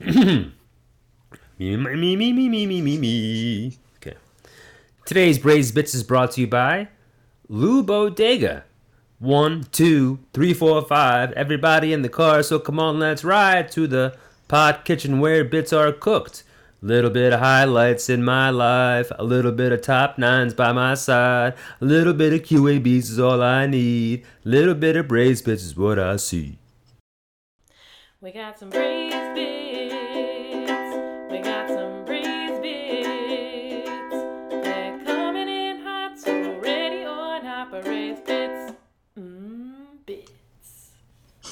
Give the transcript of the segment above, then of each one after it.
me, me, me, me, me, me, me, me. Okay. Today's Braised Bits is brought to you by Lou Bodega. One, two, three, four, five. Everybody in the car, so come on, let's ride to the pot kitchen where bits are cooked. Little bit of highlights in my life, a little bit of top nines by my side, a little bit of QABs is all I need, little bit of braised bits is what I see. We got some braised bits.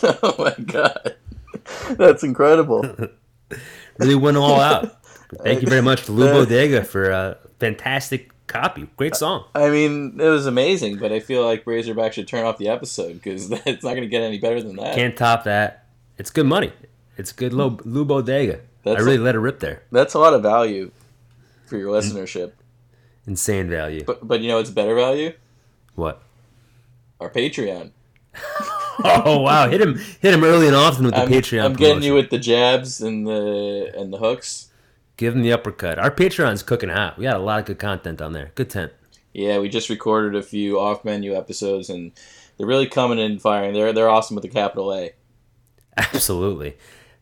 oh my god, that's incredible. Really went all out. Thank you very much to Lou Bodega for a fantastic copy. Great song. I mean, it was amazing, but I feel like Braiserback should turn off the episode because it's not going to get any better than that. Can't top that. It's good money. It's good Lou, Lou Bodega. That's I really let it rip there. That's a lot of value for your listenership. Insane value. But but you know it's better value? What? Our Patreon. Oh wow! Hit him, hit him early and often with the I'm, Patreon. I'm getting promotion. you with the jabs and the and the hooks. Give him the uppercut. Our Patreon's cooking hot. We got a lot of good content on there. Good tent. Yeah, we just recorded a few off menu episodes and they're really coming in firing. They're they're awesome with a capital A. Absolutely.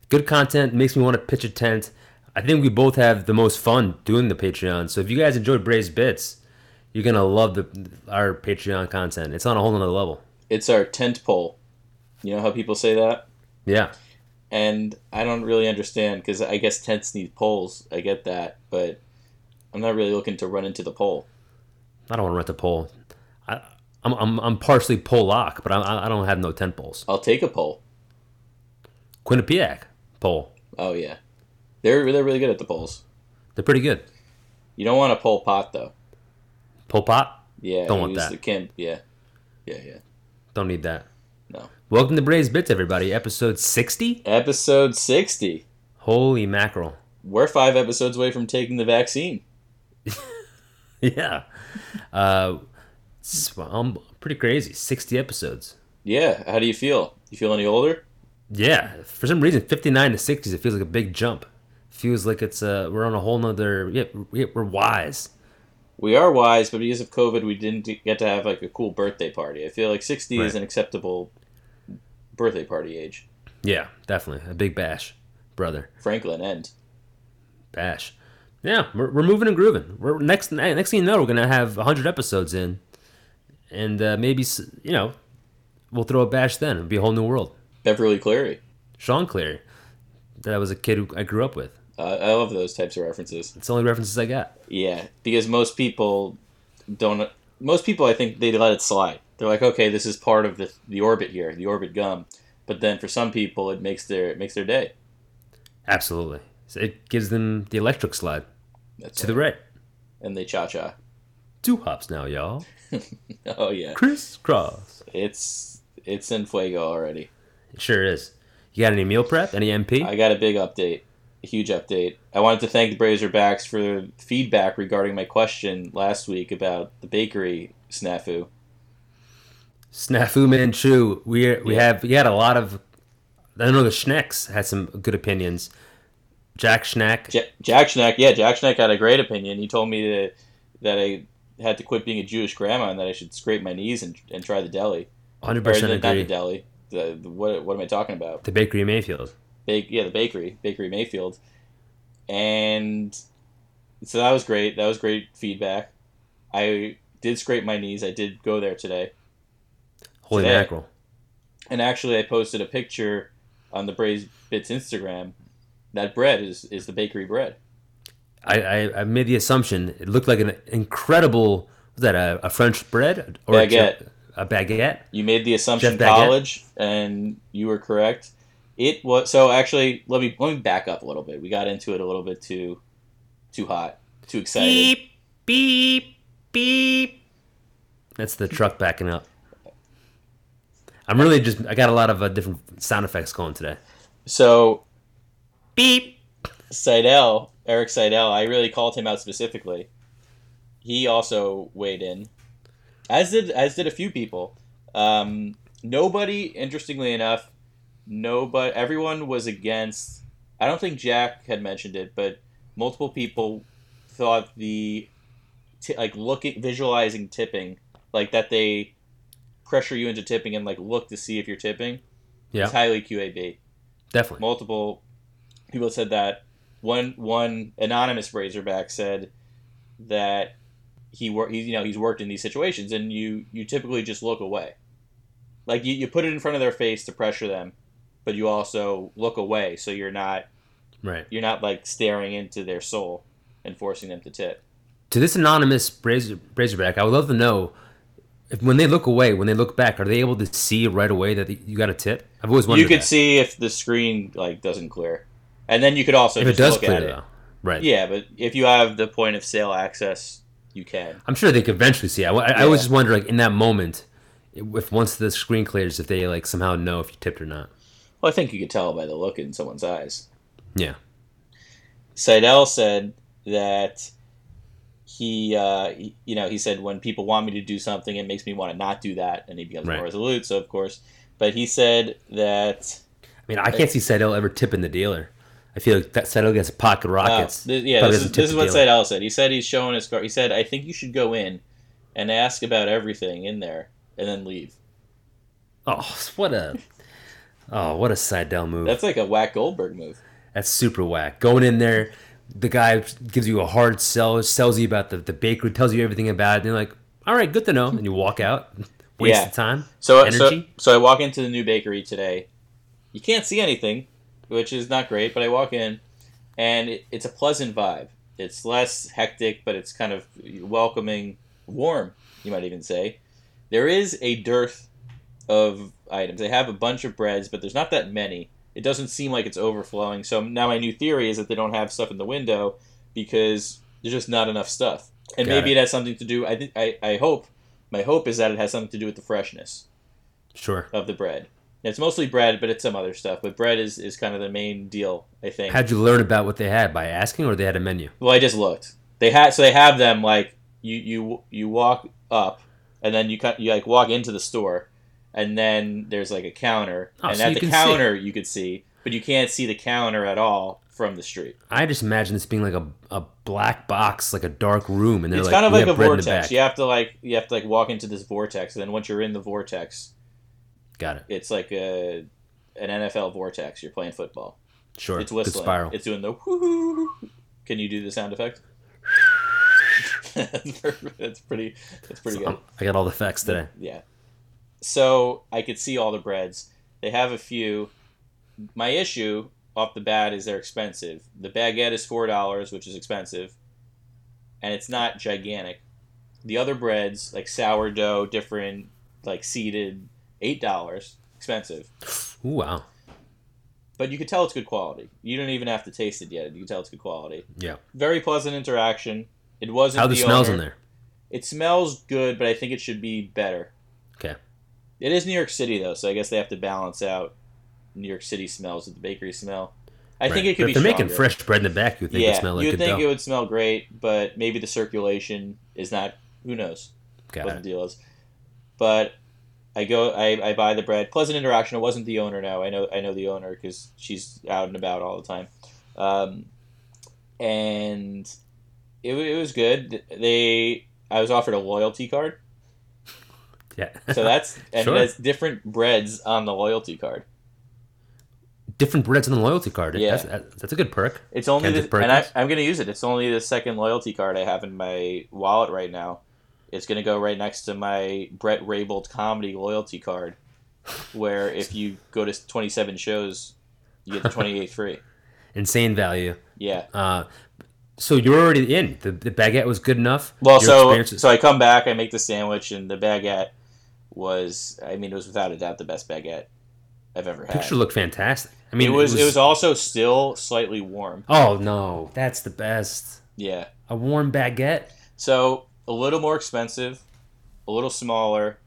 Good content makes me want to pitch a tent. I think we both have the most fun doing the Patreon. So if you guys enjoy Braised Bits, you're gonna love the our Patreon content. It's on a whole nother level. It's our tent pole. You know how people say that? Yeah. And I don't really understand because I guess tents need poles. I get that, but I'm not really looking to run into the pole. I don't want to rent a pole. I, I'm, I'm, I'm partially Polak, but I, I don't have no tent poles. I'll take a pole. Quinnipiac poll. Oh yeah, they're they're really good at the poles. They're pretty good. You don't want a Pol Pot though. Pol Pot? Yeah, Don't want that. Camp. Yeah, yeah, yeah. Don't need that. No. Welcome to Braised Bits, everybody. Episode 60? Episode sixty. Holy mackerel. We're five episodes away from taking the vaccine. Yeah. Uh, um, pretty crazy. 60 episodes. Yeah. How do you feel? You feel any older? Yeah. For some reason, 59 to 60s, it feels like a big jump. Feels like it's uh, we're on a whole nother. Yeah, we- we're wise. We are wise, but because of COVID, we didn't get to have like a cool birthday party. I feel like sixty is an acceptable birthday party age. Yeah, definitely a big bash, brother. Franklin end. Bash. Yeah, we're, we're moving and grooving. We're next next thing you know, we're gonna have 100 episodes in, and uh, maybe you know, we'll throw a bash then. It'll be a whole new world. Beverly Cleary. Sean Cleary, that was a kid who I grew up with. Uh, I love those types of references. It's the only references I got. Yeah, because most people don't. Most people, I think, they let it slide. They're like, okay, this is part of the the orbit here, the orbit gum. But then for some people, it makes their it makes their day. Absolutely. So it gives them the electric slide That's to the right. and they cha cha. Two hops now, y'all. Oh yeah, Crisscross. it's it's in fuego already. It sure is. You got any meal prep? Any MP? I got a big update, a huge update. I wanted to thank the Braiserbacks for feedback regarding my question last week about the bakery snafu. Snafu Manchu. We we have we had a lot of. I don't know the Schnecks had some good opinions. Jack Schneck. Ja- Jack Schneck, yeah, Jack Schneck had a great opinion. He told me to, that I had to quit being a Jewish grandma and that I should scrape my knees and, and try the deli. Hundred percent the- not the deli. The, the what what am I talking about? The bakery Mayfield. Bake yeah, the bakery, Bakery Mayfield, and so that was great. That was great feedback. I did scrape my knees. I did go there today, Holy Today. mackerel. and actually I posted a picture on the Braised Bits Instagram. That bread is is the bakery bread. I, I, I made the assumption it looked like an incredible. Was that a, a French bread or Baguette. A, a baguette? You made the assumption college, and you were correct. It was so. Actually, let me let me back up a little bit. We got into it a little bit too, too hot, too excited. Beep beep beep. That's the truck backing up. I'm really just. I got a lot of uh, different sound effects going today. So Beep. Seidel, Eric Seidel, I really called him out specifically. He also weighed in, as did as did a few people. Um, nobody, interestingly enough, nobody, everyone was against I don't think Jack had mentioned it, but multiple people thought the t- like looking visualizing tipping, like that they pressure you into tipping and like look to see if you're tipping. Yeah. is highly QAB. Definitely. Multiple people said that. One one anonymous Braiserback said that he work he you know he's worked in these situations and you you typically just look away. Like you, you put it in front of their face to pressure them, but you also look away so you're not Right. you're not like staring into their soul and forcing them to tip. To this anonymous Razor, Braiserback, I would love to know if when they look away, when they look back, are they able to see right away that you got a tip? I've always wondered. you could that. see if the screen like doesn't clear, and then you could also if it does look clear it. though. Right. Yeah, but if you have the point of sale access, you can. I'm sure they could eventually see. I, I, I always just wonder, like in that moment, if once the screen clears, if they like somehow know if you tipped or not. Well, I think you could tell by the look in someone's eyes. Yeah. Seidel said that he, uh, he- you know, he said when people want me to do something, it makes me want to not do that, and he becomes Right. more resolute. So of course, but he said that I mean, I can't see Seidel ever tipping the dealer. I feel like that Seidel gets pocket uh, rockets. th- yeah, this is, this is what dealer. Seidel said. He said he's showing his car. He said, "I think you should go in and ask about everything in there, and then leave." Oh, what a oh, what a Seidel move. That's like a whack Goldberg move. That's super whack. Going in there, the guy gives you a hard sell, sells you about the, the bakery, tells you everything about it, and you're like, all right, good to know. And you walk out, waste Yeah. of time, So, so, so I walk into the new bakery today. You can't see anything, which is not great, but I walk in, and it, it's a pleasant vibe. It's less hectic, but it's kind of welcoming, warm, you might even say. There is a dearth of items. They have a bunch of breads, but there's not that many. It doesn't seem like it's overflowing. So now my new theory is that they don't have stuff in the window because there's just not enough stuff. And Got maybe it. it has something to do. I think I, I hope my hope is that it has something to do with the freshness Sure. of the bread. It's mostly bread, but it's some other stuff. But bread is, is kind of the main deal, I think. How'd you learn about what they had by asking, or they had a menu? well, I just looked. They had so they have them like you you you walk up, and then you cut you like walk into the store, and then there's like a counter, Oh, and so at the see. counter you could see, but you can't see the counter at all from the street. I just imagine this being like a, a black box, like a dark room, and they're it's like, kind of like a have bread in the vortex. You have to like you have to like walk into this vortex, and then once you're in the vortex, Got it. it's like a an NFL vortex. You're playing football. Sure. It's Good whistling. spiral. It's doing the whoo. Can you do the sound effect? that's pretty. That's pretty good. Um, I got all the effects today. Yeah. So I could see all the breads. They have a few. My issue off the bat is they're expensive. The baguette is four dollars, which is expensive, and it's not gigantic. The other breads, like sourdough, different, like seeded, eight dollars, expensive. Ooh, wow. But you could tell it's good quality. You don't even have to taste it yet. You can tell it's good quality. Yeah. Very pleasant interaction. It wasn't How the the smells owner. in there? It smells good, but I think it should be better. It is New York City though, so I guess they have to balance out New York City smells with the bakery smell. I think it could But be if they're making fresh bread in the back, you think yeah, it smell like you'd think dough. it would smell great, but maybe the circulation is not. Who knows Got what the deal is? But I go, I, I buy the bread. Pleasant interaction. It wasn't the owner now. I know I know the owner because she's out and about all the time, um, and it, it was good. They I was offered a loyalty card, Yeah. so that's and Sure. it has different breads on the loyalty card. Different breads on the loyalty card. Yeah. That's, that's a good perk. It's only the, and I, I'm going to use it. It's only the second loyalty card I have in my wallet right now. It's going to go right next to my Brett Rabel comedy loyalty card, where if you go to 27 shows, you get the 28 free. Insane value. Yeah. Uh, so you're already in. The, the baguette was good enough. Well, Your so so I come back, I make the sandwich, and the baguette was, I mean, it was without a doubt the best baguette I've ever had. picture looked fantastic. I mean, it was it was also still slightly warm. Oh no, that's the best. Yeah. A warm baguette. So a little more expensive, a little smaller,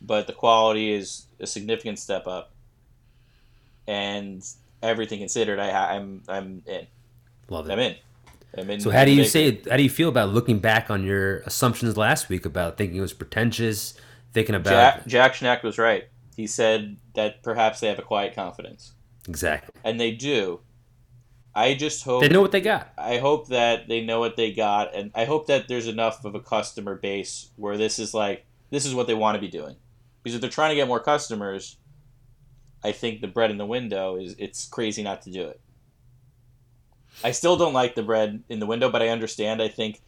but the quality is a significant step up. And everything considered, I, I'm I'm in. Love it. I'm it. in. I'm in. So how do you say? How do you feel about looking back on your assumptions last week about thinking it was pretentious, thinking about Jack Jack Schneck was right. He said that perhaps they have a quiet confidence, exactly. and they do. I just hope They know what they got. I hope that they know what they got, and I hope that there's enough of a customer base where this is like this is what they want to be doing. Because if they're trying to get more customers, I think the bread in the window is it's crazy not to do it. I still don't like the bread in the window, but I understand. I think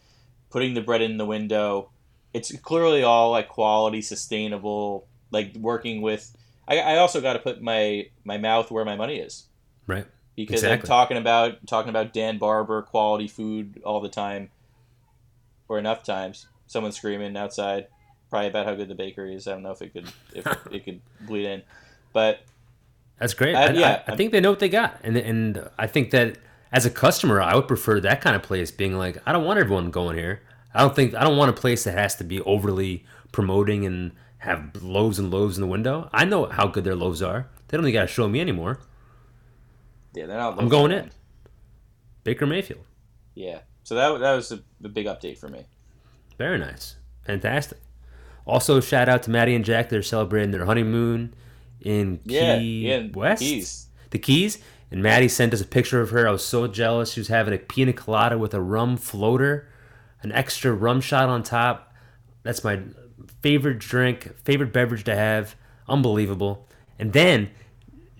putting the bread in the window, it's clearly all like quality, sustainable, like working with. I, I also got to put my my mouth where my money is Right. because Exactly. I'm talking about talking about Dan Barber quality food all the time, or enough times. Someone screaming outside, probably about how good the bakery is. I don't know if it could if it could bleed in, but That's great. Uh, I, yeah, I, I think they know what they got, and and I think that as a customer, I would prefer that kind of place. Being like, I don't want everyone going here. I don't think I don't want a place that has to be overly promoting and have loaves and loaves in the window. I know how good their loaves are. They don't even got to show me anymore. yeah, they're not. I'm going in. Baker Mayfield, Yeah, so that that was a, big update for me. very nice, fantastic. Also, shout out to Maddie and Jack. They're celebrating their honeymoon in Yeah, Key yeah, West. Keys. the keys and maddie sent us a picture of her i was so jealous she was having a pina colada with a rum floater an extra rum shot on top that's my favorite drink favorite beverage to have unbelievable and then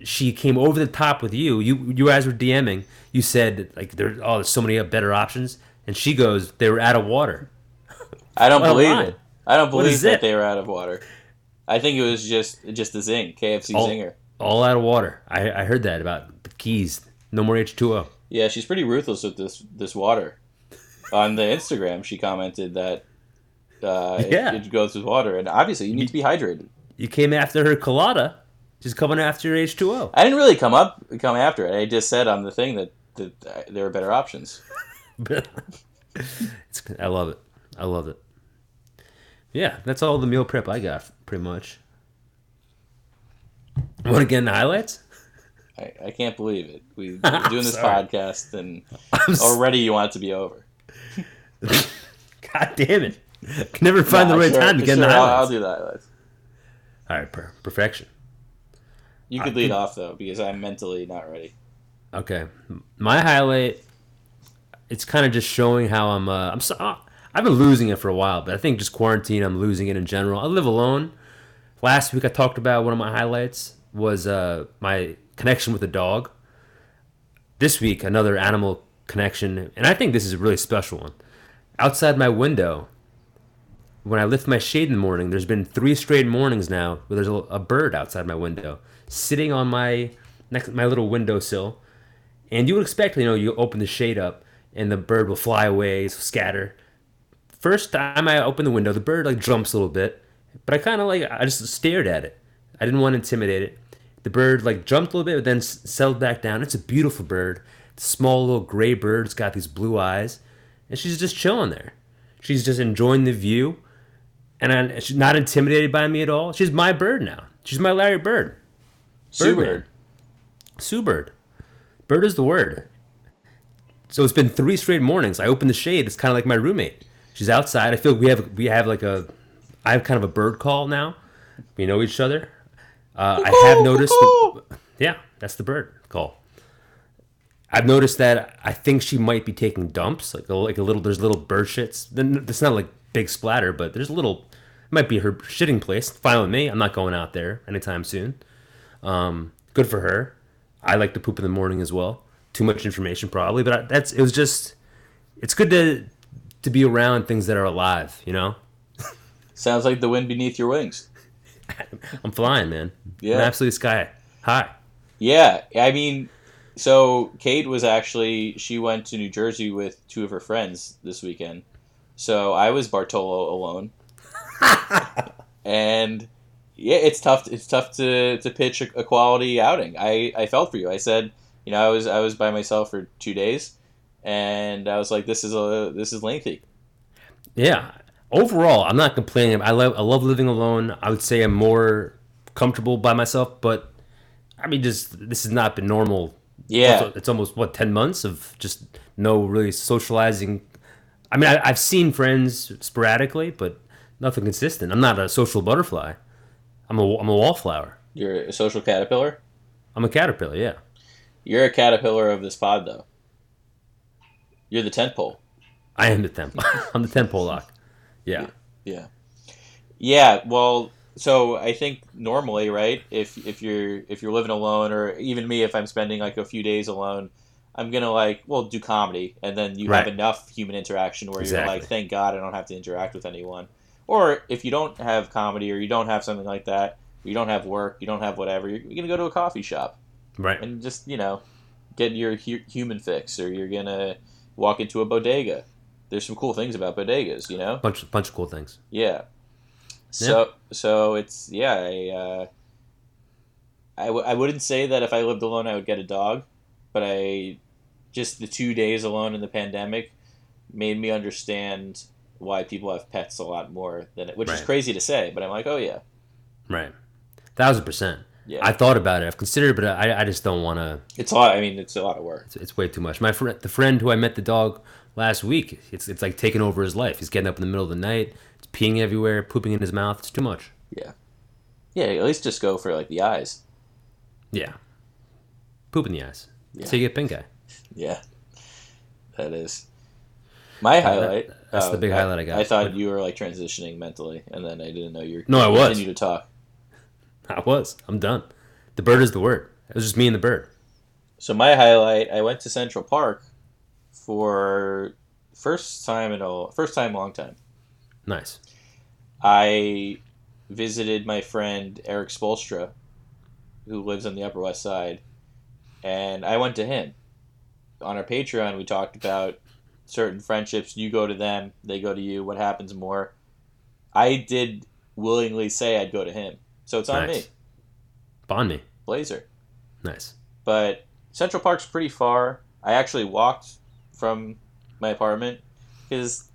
she came over the top with you you you guys were dming you said like there oh there's so many better options and she goes they were out of water I don't believe line. it. I don't believe that it? they were out of water. I think it was just just a zing, KFC Oh. zinger. all out of water i, I heard that about the keys no more h2o Yeah, she's pretty ruthless with this this water. On the Instagram, she commented that uh, it- Yeah. it, goes with water, and obviously you need to be hydrated. you came after her colada she's coming after your h2o I didn't really come up come after it. I just said on the thing that, that uh, there are better options. it's, I love it. I love it. Yeah, that's all the meal prep I got, pretty much. Want to get into highlights? I, I can't believe it. We've been doing this Sorry. podcast, and I'm already you want it to be over. God damn it! Can never find Nah, the right sure- time to get sure, into I'll, I'll do the highlights. All right, per- perfection. You I could lead think- off though, because I'm mentally not ready. Okay, my highlight. It's kind of just showing how I'm. Uh, I'm. So, uh, I've been losing it for a while, but I think just quarantine. I'm losing it in general. I live alone. Last week I talked about one of my highlights was uh, my connection with a dog. This week another animal connection, and I think this is a really special one. Outside my window, when I lift my shade in the morning, there's been three straight mornings now where there's a, a bird outside my window, sitting on my next my little windowsill, and you would expect, you know, you open the shade up and the bird will fly away, scatter. First time I open the window, the bird like jumps a little bit, but I kind of like I just stared at it. I didn't want to intimidate it. The bird like jumped a little bit, but then settled back down. It's a beautiful bird. Small little gray bird. It's got these blue eyes, and she's just chilling there. She's just enjoying the view, and I, she's not intimidated by me at all. She's my bird now. She's my Larry Bird. Sue. Bird. Sue Bird. Bird is the word. So it's been three straight mornings. I open the shade. It's kind of like my roommate. She's outside. I feel we have we have like a I have kind of a bird call now. We know each other. Uh, I have noticed. The, yeah, that's the bird. I've noticed that I think she might be taking dumps, like a, like a little. There's little bird shits. Then it's not like big splatter, but there's a little. It might be her shitting place. Fine with me. I'm not going out there anytime soon. Um, good for her. I like to poop in the morning as well. Too much information probably, but I, that's it was just. It's good to to be around things that are alive. You know, Sounds like the wind beneath your wings. I'm flying, man. Yeah. I'm absolutely sky high. Yeah, I mean, so Kate was actually she went to New Jersey with two of her friends this weekend. So I was Bartolo alone, and yeah, it's tough. It's tough to, to pitch a, a quality outing. I, I felt for you. I said, you know, I was I was by myself for two days, and I was like, this is a this is lengthy. Yeah. Overall, I'm not complaining. I love I love living alone. I would say I'm more comfortable by myself, but I mean, just this has not been normal. Yeah, It's, it's almost what ten months of just no really socializing. I mean, I, I've seen friends sporadically, but nothing consistent. I'm not a social butterfly. I'm a I'm a wallflower. you're a social caterpillar. I'm a caterpillar. Yeah. You're a caterpillar of this pod, though. You're the tent pole. I am the temp. I'm the temp pole lock. Yeah. Yeah. Yeah, well, so I think normally, right, if if you're if you're living alone or even me if I'm spending like a few days alone, I'm going to like, well, do comedy and then you have enough human interaction where Exactly. you're like, thank God I don't have to interact with anyone. Or if you don't have comedy or you don't have something like that, you don't have work, you don't have whatever, you're, you're going to go to a coffee shop Right. and just, you know, get your hu- human fix or you're going to walk into a bodega. There's some cool things about bodegas, you know? bunch bunch of cool things. Yeah. So so it's yeah. I, uh, I, w- I wouldn't say that if I lived alone I would get a dog, but I just the two days alone in the pandemic made me understand why people have pets a lot more than it, which is crazy to say, but I'm like, oh yeah, Right. Thousand percent. yeah. I thought about it. I've considered, it, but I, I just don't want to. it's a lot. I mean, it's a lot of work. It's, it's way too much. My friend, the friend who I met the dog last week, it's it's like taking over his life. He's getting up in the middle of the night. Peeing everywhere, pooping in his mouth. It's too much. Yeah. Yeah. At least just go for like the eyes. Yeah. Poop in the eyes. Yeah. So you get pink eye. Yeah. That is. My uh, that- highlight. that's the um, big highlight I got. I thought you were like transitioning mentally, and then I didn't know you were. No, I was. Continue to talk. I was. I'm done. The bird is the word. It was just me and the bird. So my highlight, I went to Central Park for first time in a first time long time. Nice. I visited my friend Eric Spoelstra, who lives on the Upper West Side, and I went to him. On our Patreon, we talked about certain friendships. You go to them, they go to you. What happens more? I did willingly say I'd go to him, so it's on Nice. me, Bond me. Blazer. Nice. but Central Park's pretty far. I actually walked from my apartment because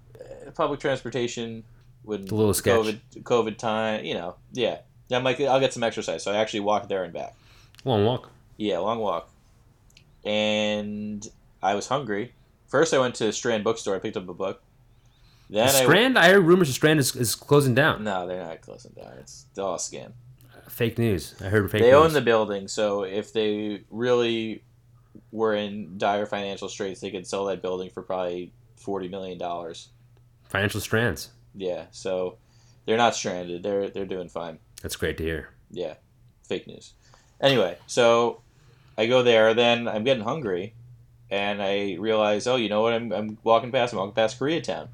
public transportation would a little sketch. COVID COVID time, you know, yeah. Yeah, I'm like, I'll get some exercise, so I actually walked there and back. Long walk. Yeah, long walk, and I was hungry. First, I went to Strand Bookstore. I picked up a book. Then Strand. I heard rumors of Strand is, is closing down. no, they're not closing down. It's all a scam. Fake news. I heard fake they news. own the building, so if they really were in dire financial straits, they could sell that building for probably forty million dollars. Financial strands. Yeah, so they're not stranded. They're they're doing fine. That's great to hear. Yeah, fake news. Anyway, so I go there. Then I'm getting hungry, and I realize, oh, you know what? I'm, I'm walking past. I'm walking past Koreatown.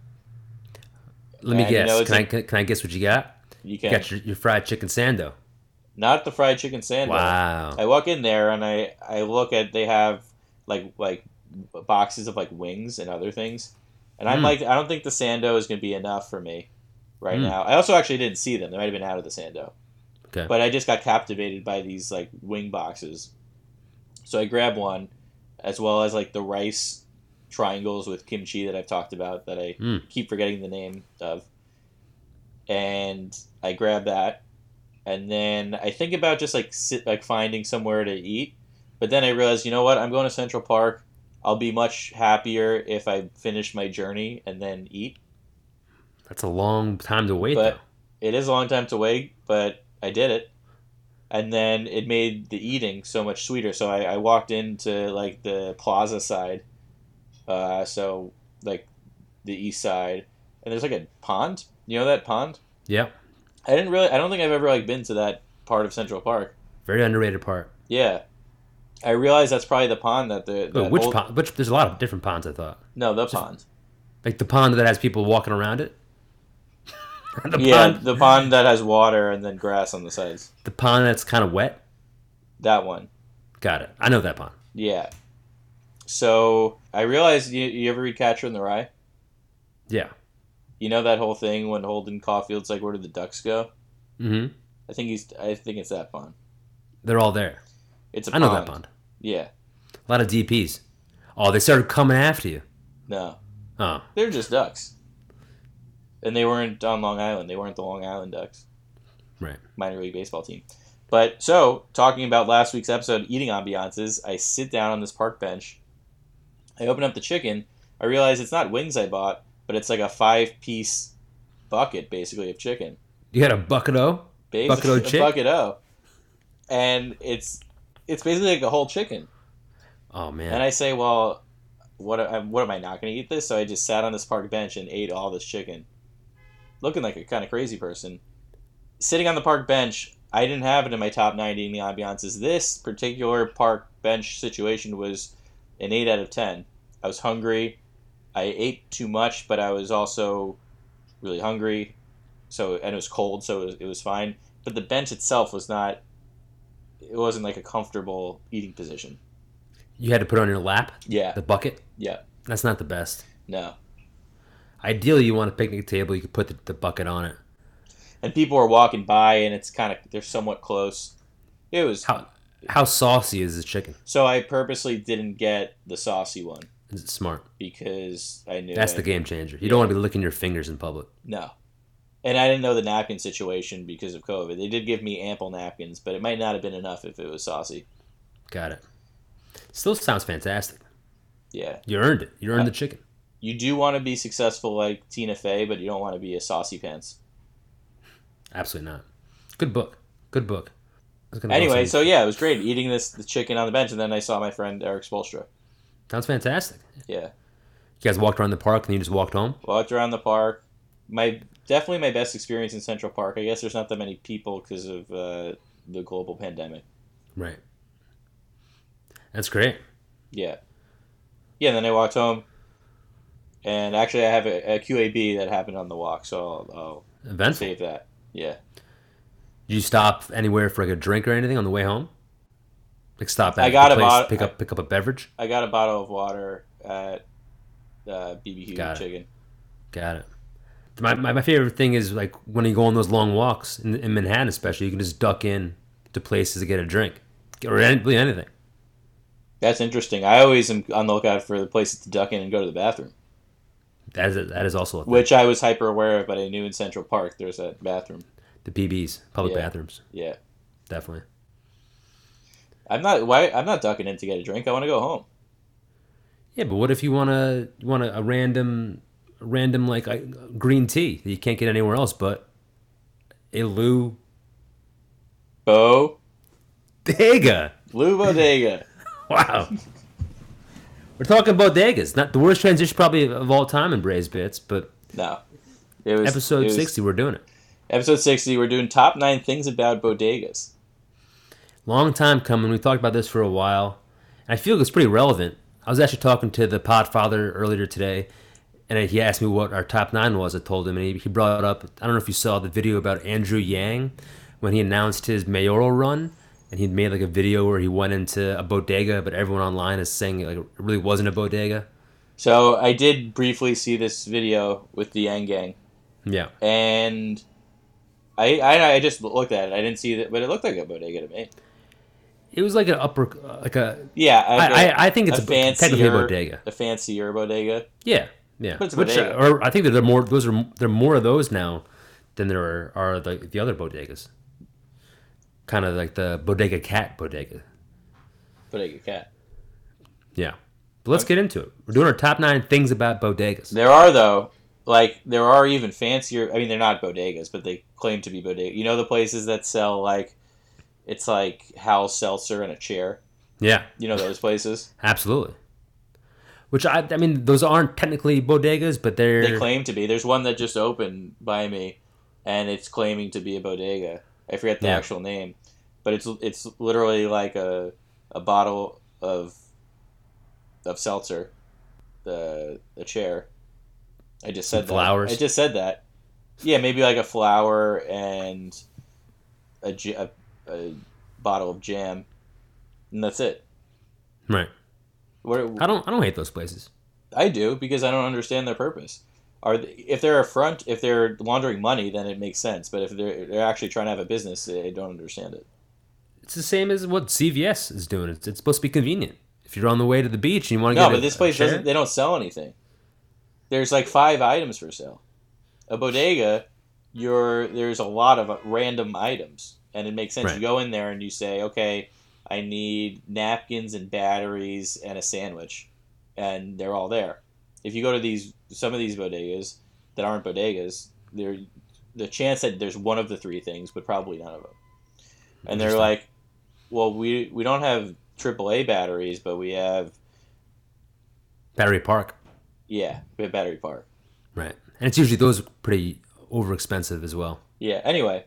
Let me And, you guess. know, can, I, a- can, can I guess what you got? You You got your, your fried chicken sando. not the fried chicken sandwich. Wow. I walk in there and I I look at they have like like boxes of like wings and other things, and I'm Mm. like I don't think the sando is gonna be enough for me right Mm. now. I also actually didn't see them; they might have been out of the sando. Okay. But I just got captivated by these like wing boxes, so I grabbed one, as well as like the rice triangles with kimchi that I've talked about that I Mm. keep forgetting the name of, and I grab that, and then I think about just like sit like finding somewhere to eat, but then I realize you know what I'm going to Central Park. I'll be much happier if I finish my journey and then eat. That's a long time to wait, But- though. It is a long time to wait, but I did it. And then it made the eating so much sweeter. So I, I walked into like the plaza side, uh, so like the east side, and there's like a pond. You know that pond? Yep. I didn't really. I don't think I've ever like been to that part of Central Park. Very underrated part. Yeah, I realize that's probably the pond that the that which old- pond? Which there's a lot of different ponds. I thought, No, the pond. like the pond that has people walking around it. the yeah, pond, the pond that has water and then grass on the sides. the pond that's kind of wet. That one. Got it. I know that pond. Yeah. So I realized you, you ever read Catcher in the Rye? Yeah. You know that whole thing when Holden Caulfield's like, "Where did the ducks go?" Mm-hmm. I think he's. I think it's that pond. They're all there. It's a I pond. know that pond. Yeah. A lot of DPs. Oh, they started coming after you. No, Oh, they're just ducks. And they weren't on Long Island. They weren't the Long Island Ducks. right. minor league baseball team. But so, talking about last week's episode, eating ambiances, I sit down on this park bench. I open up the chicken. I realize it's not wings I bought, but it's like a five piece bucket, basically, of chicken. You had a bucket o. Basically, Bucket o a chick? bucket o. And it's it's basically like a whole chicken. Oh man. And I say, well, what am, what am I not going to eat this? So I just sat on this park bench and ate all this chicken, looking like a kind of crazy person. Sitting on the park bench, I didn't have it in my top 90 in the ambiances. This particular park bench situation was an 8 out of 10. I was hungry. I ate too much, but I was also really hungry. So and it was cold, so it was, it was fine. But the bench itself was not. It wasn't like a comfortable eating position. You had to put it on your lap, Yeah, the bucket. yeah, That's not the best. no. Ideally, you want a picnic table. You could put the, the bucket on it. And people are walking by, and it's kind of they're somewhat close. It was How how saucy is this chicken? so I purposely didn't get the saucy one Is it smart? because I knew That's I- the game changer. You don't want to be licking your fingers in public. No. And I didn't know the napkin situation because of COVID. They did give me ample napkins, but it might not have been enough if it was saucy. Got it. Still sounds fantastic. Yeah. You earned it. You earned the chicken. You do want to be successful like Tina Fey, but you don't want to be a saucy pants. Absolutely not. Good book. Good book. I was gonna go Anyway, so yeah, it was great eating this the chicken on the bench, and then I saw my friend Eric Spoelstra. sounds fantastic. Yeah, You guys walked around the park and you just walked home. walked around the park. My definitely my best experience in Central Park. I guess there's not that many people because of uh, the global pandemic. Right. That's great. Yeah, yeah. And then I walked home, and actually I have a, a QAB that happened on the walk, so I'll, I'll save that. Yeah. Did you stop anywhere for like a drink or anything on the way home? Like stop at I got a place, bot- pick up pick up a beverage. I got a bottle of water at uh, BBQ Got it. Chicken. Got it. My, my, my favorite thing is like when you go on those long walks in, in Manhattan, especially, you can just duck in to places to get a drink or any, really anything. That's interesting. I always am on the lookout for the places to duck in and go to the bathroom, That is that is also a thing. which I was hyper aware of, but I knew in Central Park there's that bathroom. the PBs, public Yeah. bathrooms, Yeah, definitely. I'm not. Why? I'm not ducking in to get a drink. I want to go home. Yeah, but what if you want to you want a, a random a random like green tea that you can't get anywhere else but a Lou Bo Bodega? Lou Bodega. Wow. We're talking bodegas, not the worst transition probably of all time in Braised Bits, but No, it was episode it was- 60, we're doing it. Episode sixty. We're doing top nine things about bodegas. Long time coming. We talked about this for a while. And I feel it's pretty relevant. I was actually talking to the Podfather earlier today, and he asked me what our top nine was. I told him, and he, he brought up. I don't know if you saw the video about Andrew Yang when he announced his mayoral run, and he made like a video where he went into a bodega, but everyone online is saying like it really wasn't a bodega. So I did briefly see this video with the Yang Gang, Yeah, and I, I I just looked at it. I didn't see that, but it looked like a bodega to me. it was like an upper, like a. Yeah, I, like a- I, I think it's a a, technically a fancier- bodega. a fancier bodega. Yeah, yeah. Which, uh, or I think that there are more. Those are there are more of those now than there are, are the the other bodegas. Kind of like the bodega cat bodega. Bodega cat. Yeah. But let's get into it. We're doing our top nine things about bodegas. There are though, like there are even fancier. I mean, they're not bodegas, but they claim to be bodega. You know the places that sell like, it's like Hal Seltzer in a chair. Yeah, You know those places. absolutely. Which I, I mean, those aren't technically bodegas, but they're They claim to be. There's one that just opened by me, and it's claiming to be a bodega. I forget the Yeah. actual name, but it's it's literally like a a bottle of of seltzer, the the chair. I just said Some flowers. that. I just said that. Yeah, maybe like a flower and a, a, a bottle of jam, and that's it. right. What, I don't, I don't hate those places. I do because I don't understand their purpose. Are they, if they're a front, if they're laundering money, then it makes sense. But if they're they're actually trying to have a business, I don't understand it. It's the same as what CVS is doing. It's, it's supposed to be convenient. If you're on the way to the beach and you want to No, get but a- this place doesn't. They don't sell anything. There's like five items for sale. A bodega, you're there's a lot of random items, and it makes sense. Right. You go in there and you say, okay, I need napkins and batteries and a sandwich, and they're all there. If you go to these some of these bodegas that aren't bodegas, they're the chance that there's one of the three things, but probably none of them. And they're like, well, we we don't have AAA batteries, but we have Battery Park. Yeah, we have Battery Park. Right. And it's usually those are pretty over expensive as well. Yeah. Anyway,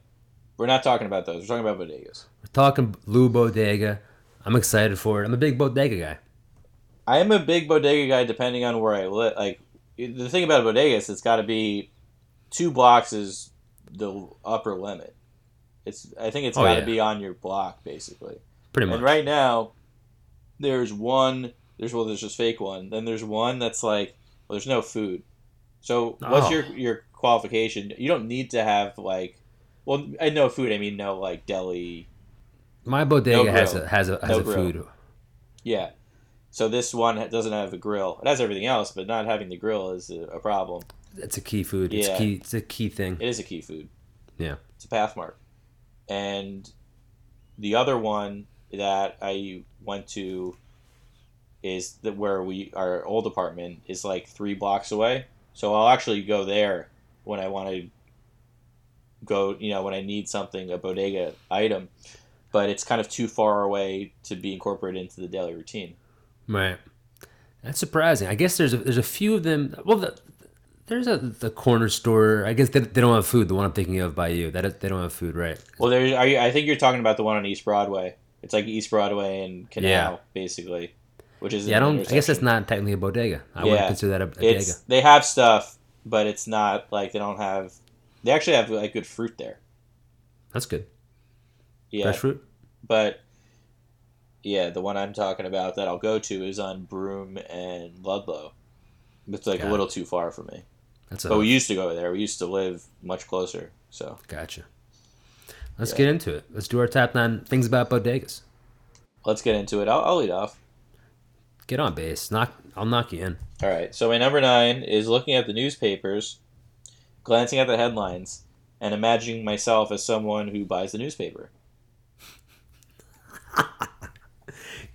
we're not talking about those. We're talking about bodegas. Talking Lou Bodega. I'm excited for it. I'm a big bodega guy. I am a big bodega guy, depending on where I live. Like the thing about a bodega is it's got to be two blocks is the upper limit. It's I think it's Oh, got to yeah. be on your block basically. Pretty much. And right now, there's one. There's well, there's this fake one. Then there's one that's like, well, there's no food. So what's Oh. your your qualification? You don't need to have like, well, I no food. I mean no like deli. My bodega No has a has a has No a grill. food. Yeah. So this one doesn't have a grill. It has everything else, but not having the grill is a, a problem. It's a key food. It's Yeah. key. It's a key thing. It is a key food. Yeah. It's a pathmark. And the other one that I went to is that where we our old apartment is like three blocks away. So I'll actually go there when I want to go, you know, when I need something, a bodega item. But it's kind of too far away to be incorporated into the daily routine. Right. That's surprising. I guess there's a, there's a few of them. Well, the, there's a the corner store. I guess they, they don't have food. The one I'm thinking of by you. That they don't have food, right? Well, there are you, I think you're talking about the one on East Broadway. It's like East Broadway and Canal, Yeah. basically, which is Yeah, I don't. I guess that's not technically a bodega. I Yeah. wouldn't consider that a, a bodega. they have stuff, but it's not like they don't have. They actually have like good fruit there. That's good. Yeah, Fresh fruit. but yeah, the one I'm talking about that I'll go to is on Broome and Ludlow. It's like Got a it. little too far for me. That's a But we used to go there. We used to live much closer. So gotcha. Let's Yeah. get into it. Let's do our top nine things about bodegas. let's get into it. I'll, I'll lead off. Get on base. Knock. I'll knock you in. All right. So my number nine is looking at the newspapers, glancing at the headlines, and imagining myself as someone who buys the newspaper.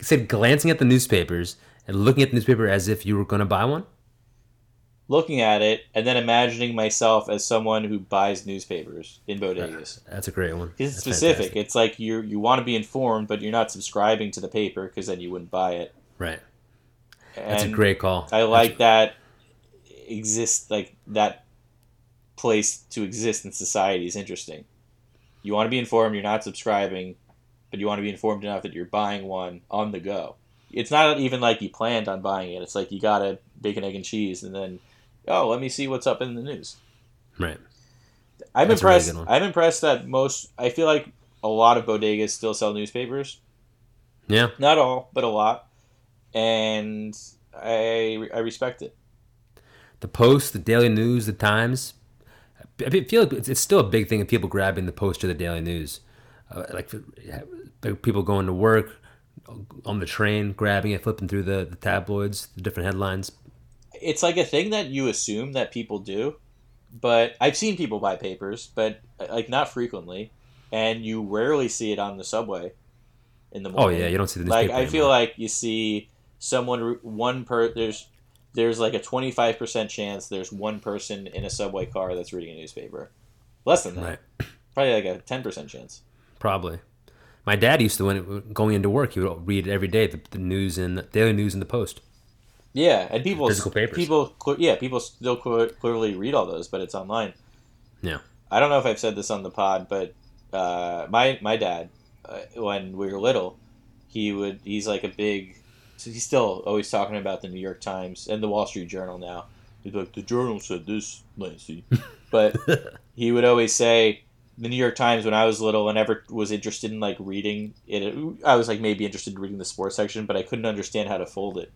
Said glancing at the newspapers and looking at the newspaper as if you were going to buy one. Looking at it and then imagining myself as someone who buys newspapers in bodegas. That's a great one. It's That's specific. fantastic. It's like you you want to be informed, but you're not subscribing to the paper because then you wouldn't buy it. Right. And That's a great call. I like that exist like that place to exist in society is interesting. You want to be informed, you're not subscribing, but you want to be informed enough that you're buying one on the go. It's not even like you planned on buying it. It's like you got a bacon, egg, and cheese, and then, oh, let me see what's up in the news. Right. I'm That's a really impressed. I'm impressed that most. I feel like a lot of bodegas still sell newspapers. Yeah. Not all, but a lot, and I I respect it. The Post, the Daily News, the Times. I I feel like it's, it's still a big thing of people grabbing the Post or the Daily News. Uh, like people going to work on the train, grabbing it, flipping through the, the tabloids, the different headlines. It's like a thing that you assume that people do, but I've seen people buy papers, but uh, like not frequently, and you rarely see it on the subway in the Oh yeah, you don't see the like. I feel like you see someone one per there's there's like a 25% chance there's one person in a subway car that's reading a newspaper less than that right. probably like a 10% chance Probably. My dad used to when going into work, he would read every day the, the news and the Daily News in the Post. yeah and people Physical papers. people yeah people still clearly read all those but it's online Yeah. i don't know if i've said this on the pod but uh, my my dad uh, when we were little he would he's like a big so he's still always talking about the new york times and the wall street journal now he's like the journal said this nancy but he would always say the New York Times when I was little and ever was interested in like reading it. I was like maybe interested in reading the sports section, but I couldn't understand how to fold it.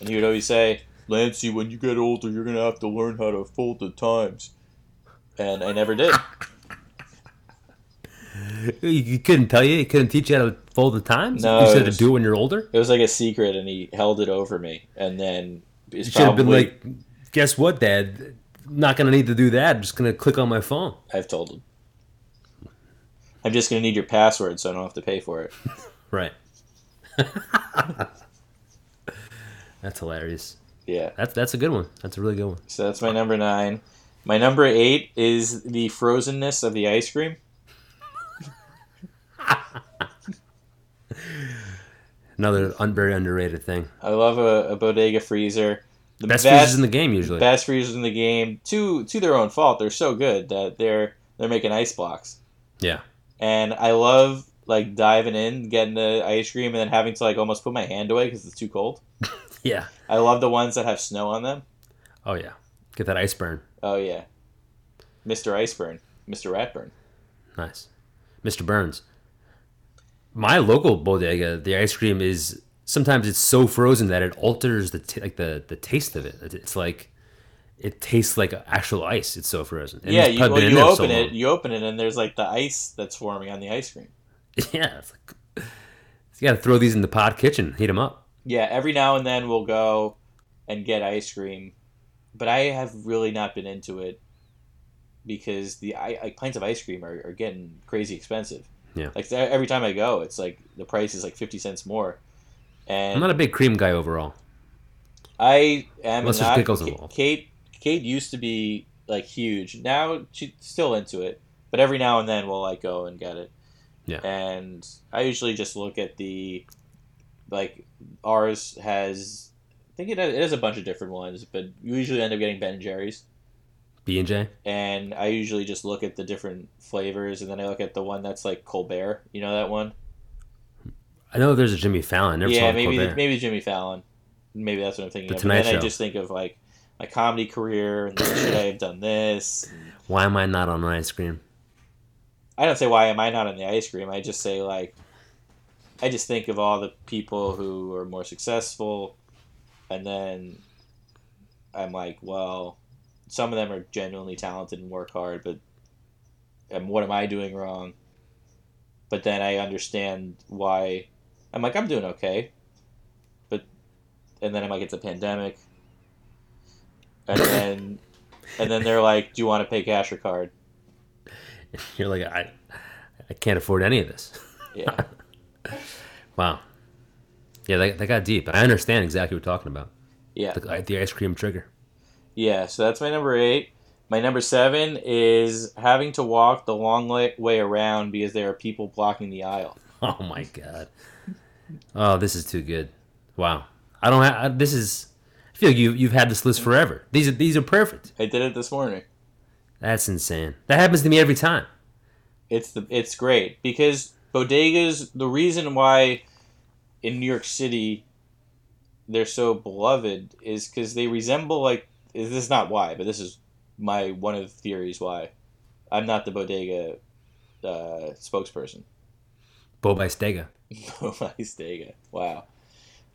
And he would always say, "Lancy, when you get older, you're gonna have to learn how to fold the Times." And I never did. He he couldn't tell you. He couldn't teach you how to fold the times. No, you said was- to do it when you're older. It was like a secret, and he held it over me. And then You should have been like, "Guess what, Dad? Not gonna need to do that. I'm just gonna click on my phone." I've told him. I'm just gonna need your password, so I don't have to pay for it. Right. that's hilarious. Yeah. That's that's a good one. That's a really good one. So that's my number nine. My number eight is the frozenness of the ice cream. Another un- very underrated thing. I love a, a bodega freezer. The Best, freezers in the game usually. best freezers in the game. To to their own fault, they're so good that they're they're making ice blocks. Yeah. And I love like diving in, getting the ice cream, and then having to like almost put my hand away because it's too cold. Yeah. I love the ones that have snow on them. Oh yeah. Get that ice burn. Oh yeah, Mr. Iceburn, Mr. Ratburn. Nice. Mr. Burns. My local bodega, the ice cream is sometimes it's so frozen that it alters the t- like the the taste of. It- It's like it tastes like actual ice. It's so frozen. And yeah, you, well, you there so open it, you open it, and there's like the ice that's forming on the ice cream. Yeah. It's like, you got to throw these in the pod kitchen, heat them up. Yeah, every now and then we'll go and get ice cream, but I have really not been into it because the I, like pints of ice cream are, are getting crazy expensive. Yeah. like every time I go, it's like the price is like fifty cents more, and I'm not a big cream guy overall. I am Unless not. pickles Ka- involved. Kate Kate used to be like huge. Now she's still into it, but every now and then we'll like go and get it. Yeah. And I usually just look at the like ours has. I think it has, it has a bunch of different ones, but you usually end up getting Ben and Jerry's. B and J. And I usually just look at the different flavors, and then I look at the one that's like Colbert. You know that one? I know there's a Jimmy Fallon. Yeah, maybe Colbert. maybe Jimmy Fallon. Maybe that's what I'm thinking The of. Tonight and then I just think of like my comedy career and should I have done this? Why am I not on ice cream? I don't say why am I not on the ice cream. I just say like I just think of all the people who are more successful and then I'm like, well, some of them are genuinely talented and work hard, but and what am I doing wrong? But then I understand why I'm like, I'm doing okay. But and then I'm like, it's a pandemic. And then and then they're like, Do you want to pay cash or card? You're like I, I can't afford any of this. Yeah. Wow. Yeah, they, that got deep. I understand exactly what you're talking about. Yeah. The, the ice cream trigger. Yeah, so that's my number eight. My number seven is having to walk the long way, way around because there are people blocking the aisle. Oh my god. Oh, this is too good. Wow. I don't have. This is. I feel like you you've had this list forever. These are these are perfect. I did it this morning. That's insane. That happens to me every time. It's the it's great because bodegas. The reason why in New York City they're so beloved is because they resemble like this is not why, but this is my one of the theories why. I'm not the bodega uh, spokesperson. Bo by Stega. Bodega. Wow.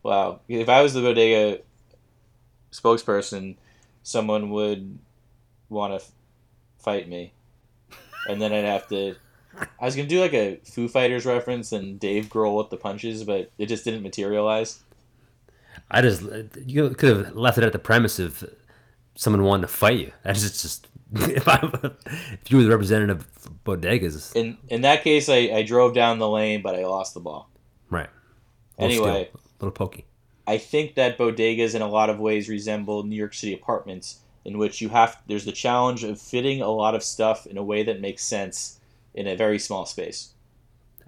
Wow. If I was the bodega spokesperson, someone would want to f- fight me. And then I'd have to. I was going to do like a Foo Fighters reference and Dave Grohl with the punches, but it just didn't materialize. I just you could have left it at the premise of someone wanting to fight you. That's just just if I if you were the representative of bodegas, In in that case, I, I drove down the lane, but I lost the ball. right? Little Anyway. steal, little pokey. I think that bodegas in a lot of ways resemble New York City apartments, in which you have there's the challenge of fitting a lot of stuff in a way that makes sense in a very small space.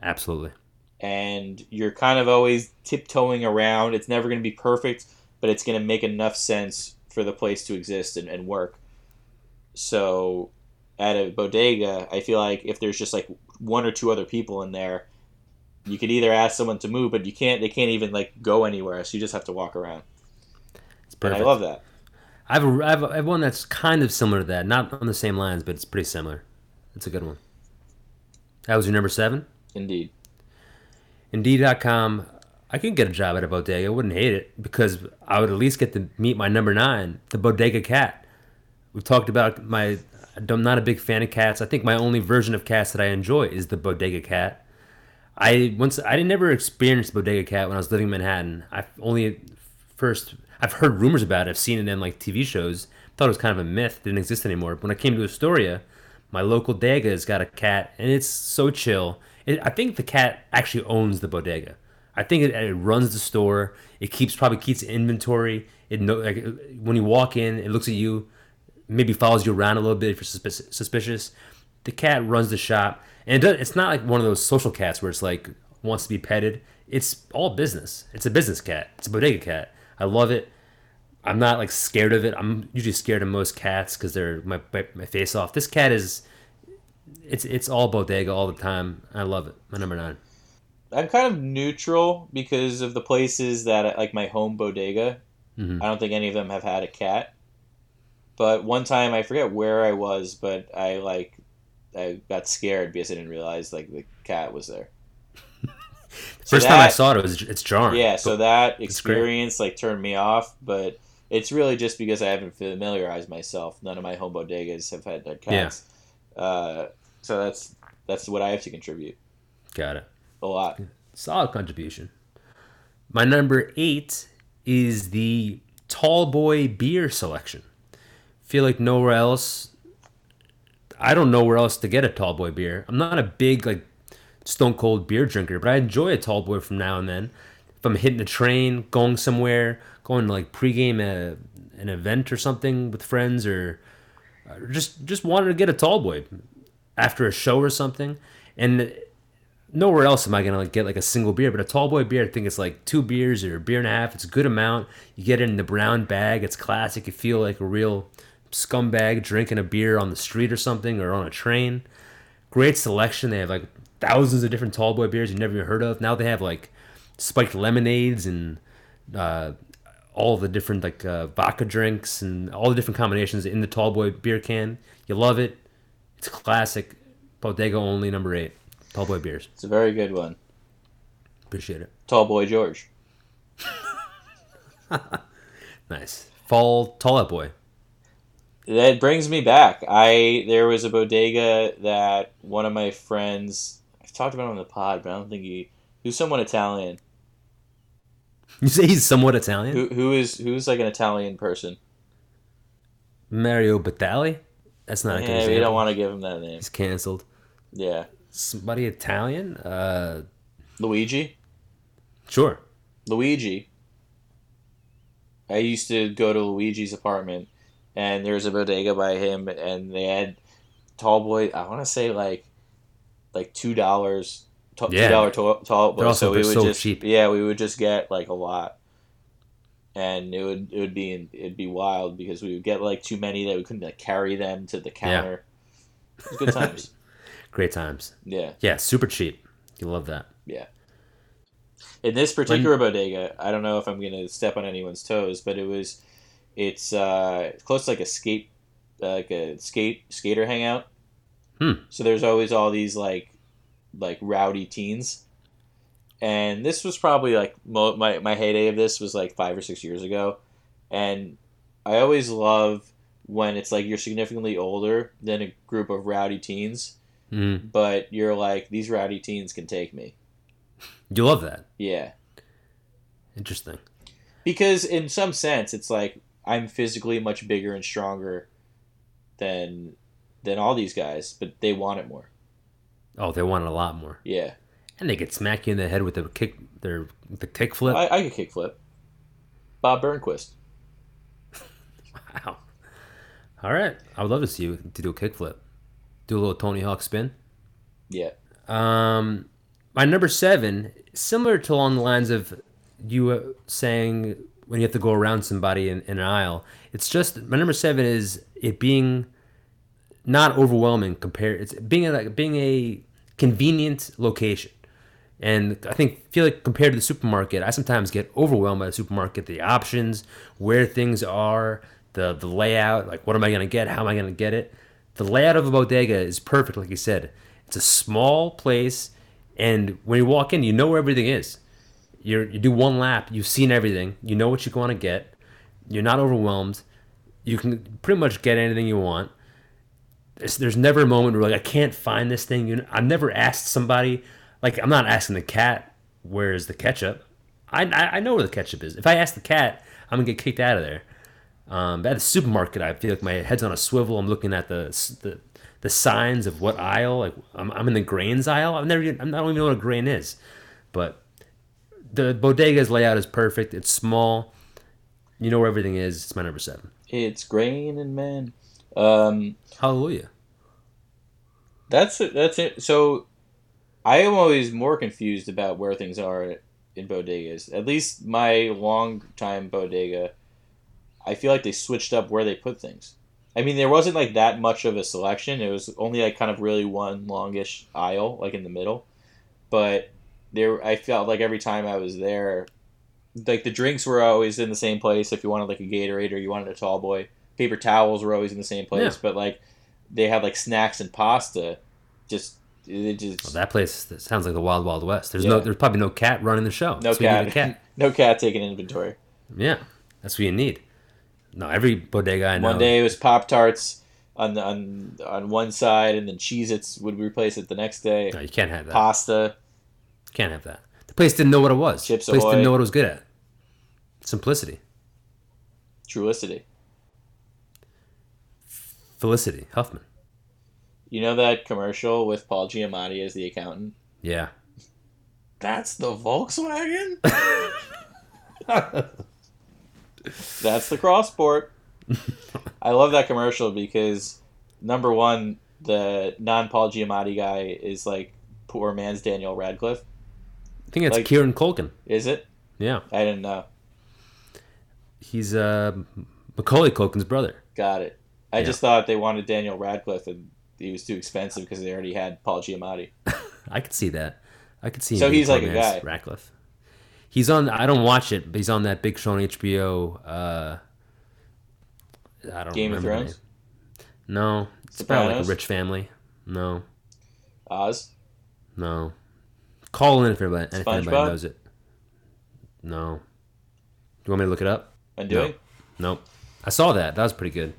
Absolutely. And you're kind of always tiptoeing around. It's never going to be perfect, but it's going to make enough sense for the place to exist and, and work. So at a bodega, I feel like if there's just like one or two other people in there, you could either ask someone to move, but you can't. They can't even like go anywhere, so you just have to walk around. It's And perfect. I love that. I have, a, I, have a, I have one that's kind of similar to that, not on the same lines, but it's pretty similar. It's a good one. That was your number seven. Indeed. Indeed.com. I could get a job at a bodega. I wouldn't hate it because I would at least get to meet my number nine, the bodega cat. We've talked about my. I'm not a big fan of cats. I think my only version of cats that I enjoy is the bodega cat. I once I never experienced bodega cat when I was living in Manhattan. I only first I've heard rumors about it. I've seen it in like TV shows. Thought it was kind of a myth. Didn't exist anymore. When I came to Astoria, my local bodega has got a cat, and it's so chill. It, I think the cat actually owns the bodega. I think it, it runs the store. It keeps probably keeps inventory. It know like when you walk in, it looks at you, maybe follows you around a little bit if you're suspicious. The cat runs the shop, and it it's not like one of those social cats where it's like wants to be petted. it's all business. It's a business cat. It's a bodega cat. I love it. I'm not like scared of it. I'm usually scared of most cats because they're my, my my face off. This cat is, it's it's all bodega all the time. I love it. My number nine. I'm kind of neutral because of the places that like my home bodega. Mhm. I don't think any of them have had a cat. But one time I forget where I was, but I like I got scared because I didn't realize like the cat was there. So First time I saw it, it was it's jarring. Yeah, so that experience like turned me off, but it's really just because I haven't familiarized myself. None of my home bodegas have had had cats. Uh, so that's that's what I have to contribute got it. a lot. Solid contribution. My number eight is the Tall Boy beer selection. Feel like nowhere else. I don't know where else to get a Tall Boy beer. I'm not a big like stone cold beer drinker, but I enjoy a Tall Boy from now and then. If I'm hitting the train, going somewhere, going to like pregame a, an event or something with friends, or uh, just just wanted to get a Tall Boy after a show or something, and nowhere else am I gonna like get like a single beer, but a tall boy beer, I think it's like two beers or a beer and a half. It's a good amount. You get it in the brown bag. It's classic. You feel like a real scumbag drinking a beer on the street or something or on a train. Great selection. They have like thousands of different tall boy beers you've never even heard of. Now they have like spiked lemonades and uh, all the different like uh, vodka drinks and all the different combinations in the tall boy beer can. You love it. It's classic. Bodega only number eight. Tall boy beers. It's a very good one. Appreciate it. Tall boy George. Nice. Fall tall out boy. That brings me back. I there was a bodega that one of my friends I've talked about on the pod, but I don't think he who's somewhat Italian. You say he's somewhat Italian? Who who is who's like an Italian person? Mario Batali? That's not a good Yeah, we don't want to give him that name. He's canceled. Yeah, Somebody Italian? Uh, Luigi. sure. Luigi. I used to go to Luigi's apartment, and there was a bodega by him, and they had tall boy. I want to say like, like two dollars, two Yeah. dollar tall, tall boy. So we would so just cheap. yeah, we would just get like a lot, and it would it would be it'd be wild because we would get like too many that we couldn't like carry them to the counter. It was good times. Great times. yeah. Yeah, super cheap. You love that. Yeah. In this particular bodega, I don't know if I'm gonna step on anyone's toes, but it was, it's uh, close to like a skate, like a skate skater hangout. Hmm. So there's always all these like, like rowdy teens, and this was probably like mo- my my heyday of this was like five or six years ago, and I always love when it's like you're significantly older than a group of rowdy teens, Mm. but you're like these rowdy teens can take me. You love that. Yeah. Interesting. because in some sense it's like i'm physically much bigger and stronger than than all these guys but they want it more Oh, they want it a lot more. yeah And they could smack you in the head with the kick, their the kick flip. i, I could kickflip bob burnquist Wow. All right. I would love to see you to do a kick flip. Do a little Tony Hawk spin. yeah Um, my number seven, similar to along the lines of you uh, saying when you have to go around somebody in, in an aisle. It's just my number seven is it being not overwhelming compared. It's being a, like being a convenient location. And I think feel like compared to the supermarket, I sometimes get overwhelmed by the supermarket, the options, where things are, the the layout, like what am I gonna get, how am I gonna get it. The layout of a bodega is perfect, like you said. It's a small place, and when you walk in, you know where everything is. You you do one lap, you've seen everything, you know what you want to get. You're not overwhelmed. You can pretty much get anything you want. There's, never a moment where like I can't find this thing. You know, I've never asked somebody like I'm not asking the cat where's the ketchup. I, I I know where the ketchup is. If I ask the cat, I'm gonna get kicked out of there. Um, at the supermarket, I feel like my head's on a swivel. I'm looking at the the, the signs of what aisle. Like I'm, I'm in the grains aisle. I've never I don't even know what a grain is. But the bodega's layout is perfect. It's small. You know where everything is. It's my number seven. it's grain and men um Hallelujah. that's it that's it so i am always more confused about where things are in bodegas. At least my long time bodega, I feel like they switched up where they put things. I mean, there wasn't like that much of a selection. It was only like kind of really one longish aisle, like in the middle. But there, I felt like every time I was there, like the drinks were always in the same place. If you wanted like a Gatorade or you wanted a tall boy, paper towels were always in the same place. Yeah. But like they had like snacks and pasta. Just it just Well, that place that sounds like the Wild Wild West. There's no, there's probably no cat running the show. no So cat, cat. no cat taking inventory. Yeah, that's what you need. No, every bodega I know. One day it was Pop Tarts on the, on on one side, and then Cheez Its would replace it the next day. No, you can't have that. Pasta, Can't have that. The place didn't know what it was. Chips the place Ahoy. didn't know what it was good at. Simplicity, Trulicity. Felicity Huffman. You know that commercial with Paul Giamatti as the accountant? Yeah. That's the Volkswagen. That's the crossport. I love that commercial because number one, the non Paul Giamatti guy is like poor man's Daniel Radcliffe. I think it's Like- Kieran Culkin. Is it? Yeah, I didn't know. he's uh, Macaulay Culkin's brother. Got it. I Yeah. just thought they wanted Daniel Radcliffe and he was too expensive because they already had Paul Giamatti. I could see that. I could see. So he's like a guy. Radcliffe. He's on. I don't watch it, but he's on that big show on HBO. Uh, I don't Game of Thrones? No, it's about like a rich family. No, Oz? no. Call in if anybody, if anybody knows it. No. Do you want me to look it up? Undoing? Nope. I saw that. That was pretty good.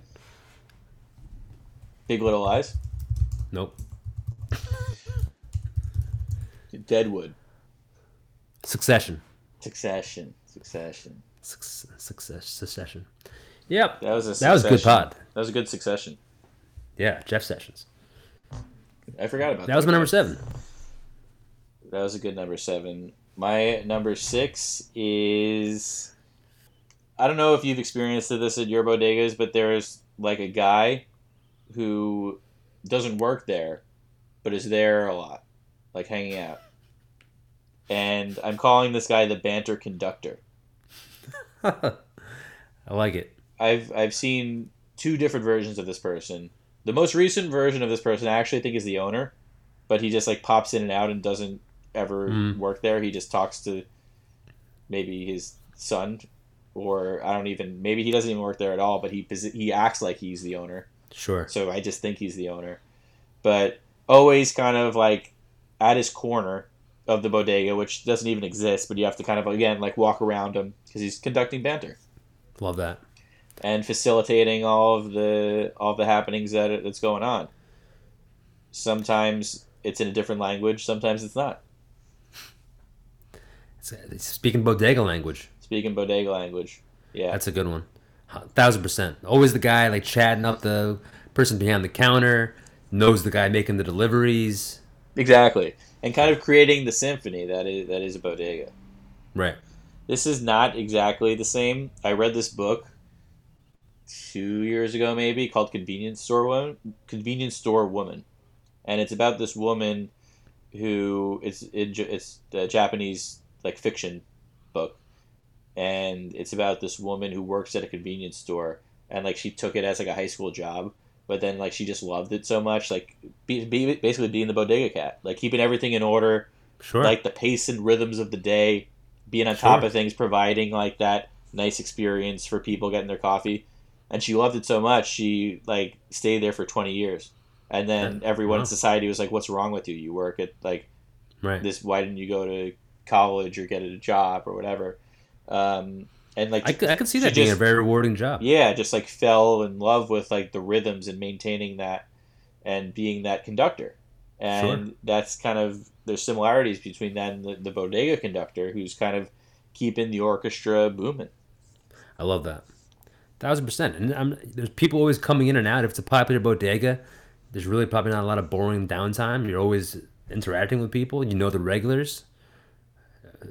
Big Little Lies? Nope. Deadwood. Succession. Succession. Succession. Success. Succession. Yep. That was a That was a good pod. That was a good succession. Yeah, Jeff Sessions. I forgot about that. That was my number seven. That was a good number seven. My number six is. I don't know if you've experienced this at your bodegas, but there's like a guy who doesn't work there, but is there a lot, like hanging out. And I'm calling this guy the banter conductor. I like it. I've I've seen two different versions of this person. The most recent version of this person, I actually think, is the owner, but he just like pops in and out and doesn't ever Mm. work there. He just talks to maybe his son, or I don't even. Maybe he doesn't even work there at all, but he he acts like he's the owner. Sure. So I just think he's the owner, but always kind of like at his corner of the bodega, which doesn't even exist, but you have to kind of again like walk around him because he's conducting banter Love that. and facilitating all of the all the happenings that that's going on. Sometimes it's in a different language, sometimes it's not. It's, uh, it's speaking bodega language. Speaking bodega language. Yeah. That's a good one. Huh, Thousand percent. Always the guy like chatting up the person behind the counter, knows the guy making the deliveries. exactly. And kind of creating the symphony that is that is a bodega. Right. This is not exactly the same. I read this book two years ago, maybe called "Convenience Store Woman." Convenience Store Woman, and it's about this woman who it's it, it's a Japanese like fiction book, and it's about this woman who works at a convenience store, and like she took it as like a high school job, but then like she just loved it so much, like be, be, basically being the bodega cat, like keeping everything in order, Sure. like the pace and rhythms of the day, being on Sure. top of things, providing like that nice experience for people getting their coffee. And she loved it so much, she like stayed there for 20 years. And then everyone Wow. in society was like, "What's wrong with you? You work at like right. this. Why didn't you go to college or get a job or whatever?" Um, and like I, could- I could see that being a very rewarding job. yeah, just like fell in love with like the rhythms and maintaining that and being that conductor. And Sure. that's kind of there's similarities between that and the, the bodega conductor who's kind of keeping the orchestra booming. I love that. Thousand percent. And I'm, there's people always coming in and out. If it's a popular bodega, there's really probably not a lot of boring downtime. You're always interacting with people. You know the regulars.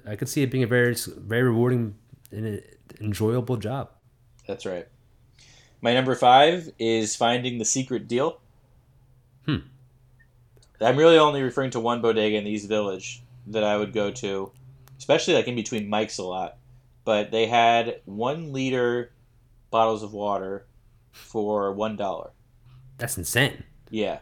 I could see it being a very, very rewarding and enjoyable job. That's right. My number five is finding the secret deal. Hmm. I'm really only referring to one bodega in the East Village that I would go to especially like in between mics a lot. But they had one liter bottles of water for one dollar. That's insane. Yeah,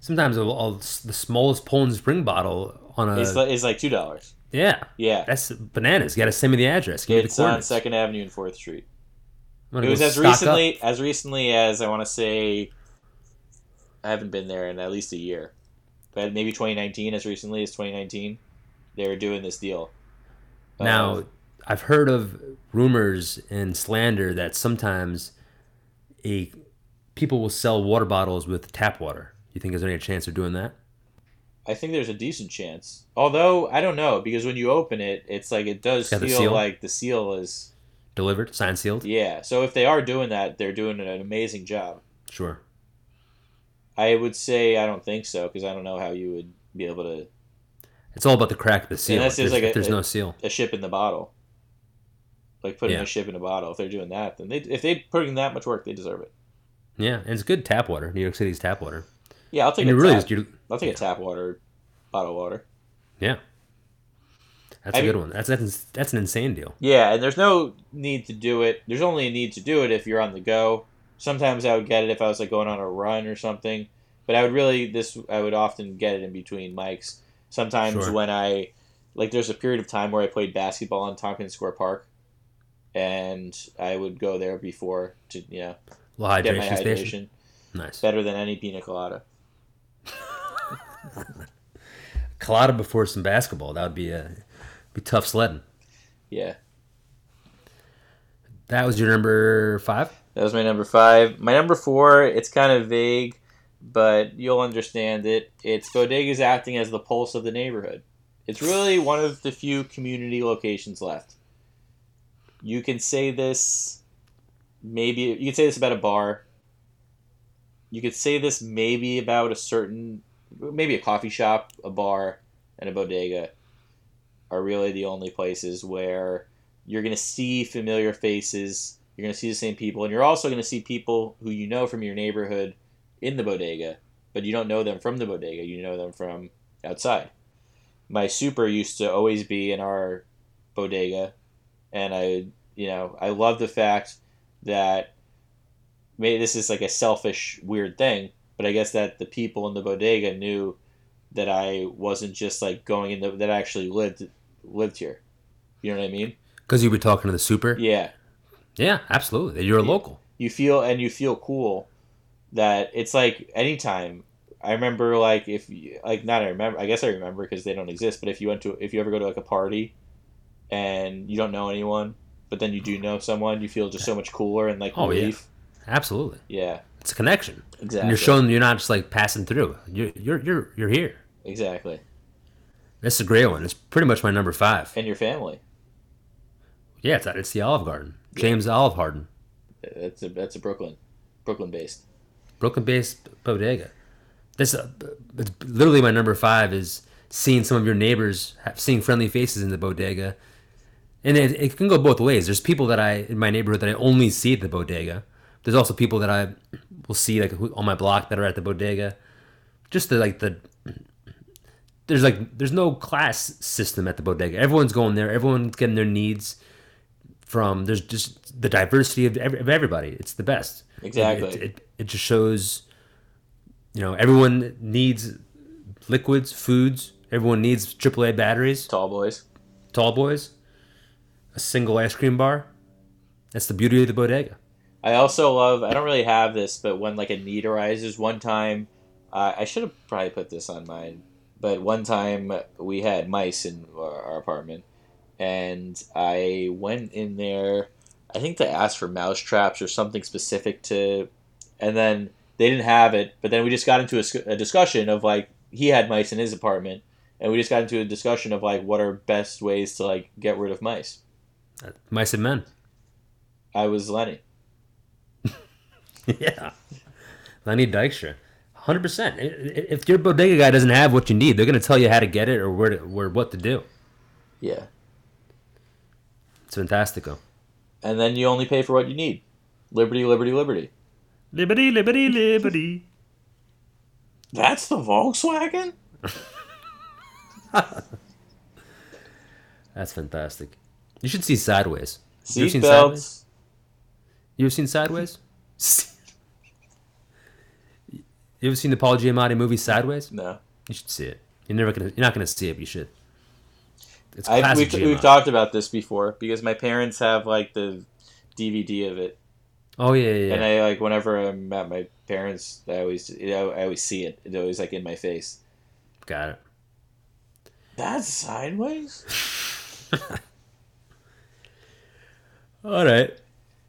Sometimes a, a- the smallest Poland Spring bottle on a it's, li- like two dollars. Yeah, Yeah, that's bananas. You got to send me the address. Give me the it's on. Second Avenue and Fourth Street. It was as stock up. recently as recently as I want to say. I haven't been there in at least a year, but maybe 2019, as recently as 2019, they were doing this deal. Now, Uh, I've heard of rumors and slander that sometimes a people will sell water bottles with tap water. You think there's any chance of doing that? I think there's a decent chance. Although I don't know because when you open it, it's like it does the feel seal? like the seal is Delivered, signed, sealed. yeah. So if they are doing that, they're doing an amazing job. Sure. I would say I don't think so because I don't know how you would be able to It's all about the crack of the seal. Unless there's there's, like a- there's a- no seal. a ship in the bottle, like putting Yeah. a ship in a bottle. If they're doing that, then they if they put in that much work, they deserve it. Yeah, and it's good tap water. New York City's tap water. Yeah, I'll take And a it really tap. is. You, I'll take a tap water, bottle of water. yeah. That's I a mean- good one. That's that's that's an insane deal. Yeah, and there's no need to do it. There's only a need to do it if you're on the go. Sometimes I would get it if I was like going on a run or something, but I would really this I would often get it in between mics. Sometimes Sure. when I like there's a period of time where I played basketball in Tompkins Square Park, and I would go there before to you know little get my hydration hydration. station. Nice. Better than any pina colada. Colada before some basketball. That would be a be tough sledding. Yeah, That was your number five. that was my number five. My number four, it's kind of vague, but you'll understand it. It's Bodega's acting as the pulse of the neighborhood. It's really one of the few community locations left. You can say this, maybe you could say this about a bar. You could say this maybe about a certain, maybe a coffee shop, a bar, and a bodega are really the only places where you're going to see familiar faces. You're going to see the same people, and you're also going to see people who you know from your neighborhood in the bodega, but you don't know them from the bodega. You know them from outside. My super used to always be in our bodega, and I, you know, I love the fact that maybe this is like a selfish, weird thing, but I guess that the people in the bodega knew that I wasn't just like going in the, that I actually lived lived here. You know what I mean? Because you were talking to the super. Yeah. Yeah, absolutely. You're a local. You feel and you feel cool that it's like anytime. I remember like if you, like not I remember I guess I remember because they don't exist. But if you went to if you ever go to like a party and you don't know anyone, but then you do know someone, you feel just so much cooler and like Oh, yeah. Absolutely. Yeah, It's a connection. exactly. And you're showing you're not just like passing through. You're you're you're, you're here. exactly, That's a great one. It's pretty much my number five. and your family. Yeah, it's it's the Olive Garden. James Olive Garden, That's a that's a Brooklyn, Brooklyn based. Brooklyn-based bodega. This uh, it's literally my number five is seeing some of your neighbors, seeing friendly faces in the bodega, and it, it can go both ways. There's people that I in my neighborhood that I only see at the bodega. There's also people that I will see like on my block that are at the bodega. Just the like the there's like there's no class system at the bodega. Everyone's going there. Everyone's getting their needs from. There's just the diversity of, ev- of everybody. It's the best. Exactly. It, it, it just shows, you know, everyone needs liquids, foods. Everyone needs AAA batteries, Tall boys. tall boys, a single ice cream bar. That's the beauty of the bodega. I also love. I don't really have this, but when like a need arises, one time, uh, I should have probably put this on mine. But one time we had mice in our, our apartment, and I went in there. I think to ask for mouse traps or something specific to, and then they didn't have it. But then we just got into a, a discussion of like he had mice in his apartment, and we just got into a discussion of like what are best ways to like get rid of mice. Mice and men. I was Lenny. yeah. Lenny Dykstra. 100%. I- I- If your bodega guy doesn't have what you need, they're going to tell you how to get it or where, to, where what to do. Yeah. It's fantastico. and then you only pay for what you need. Liberty, liberty, liberty. Liberty, liberty, liberty. That's the Volkswagen? That's fantastic. You should see Sideways. You ever seen Sideways? Seatbelts. You ever seen Sideways? You ever seen the Paul Giamatti movie Sideways? No. You should see it. You're never gonna. You're not gonna see it, but you should. It's I, we've, we've talked about this before because my parents have like the DVD of it, Oh yeah, yeah. and. I like whenever I'm at my parents, I always you know, I always see it. It's always like in my face. Got it. That's sideways. All right.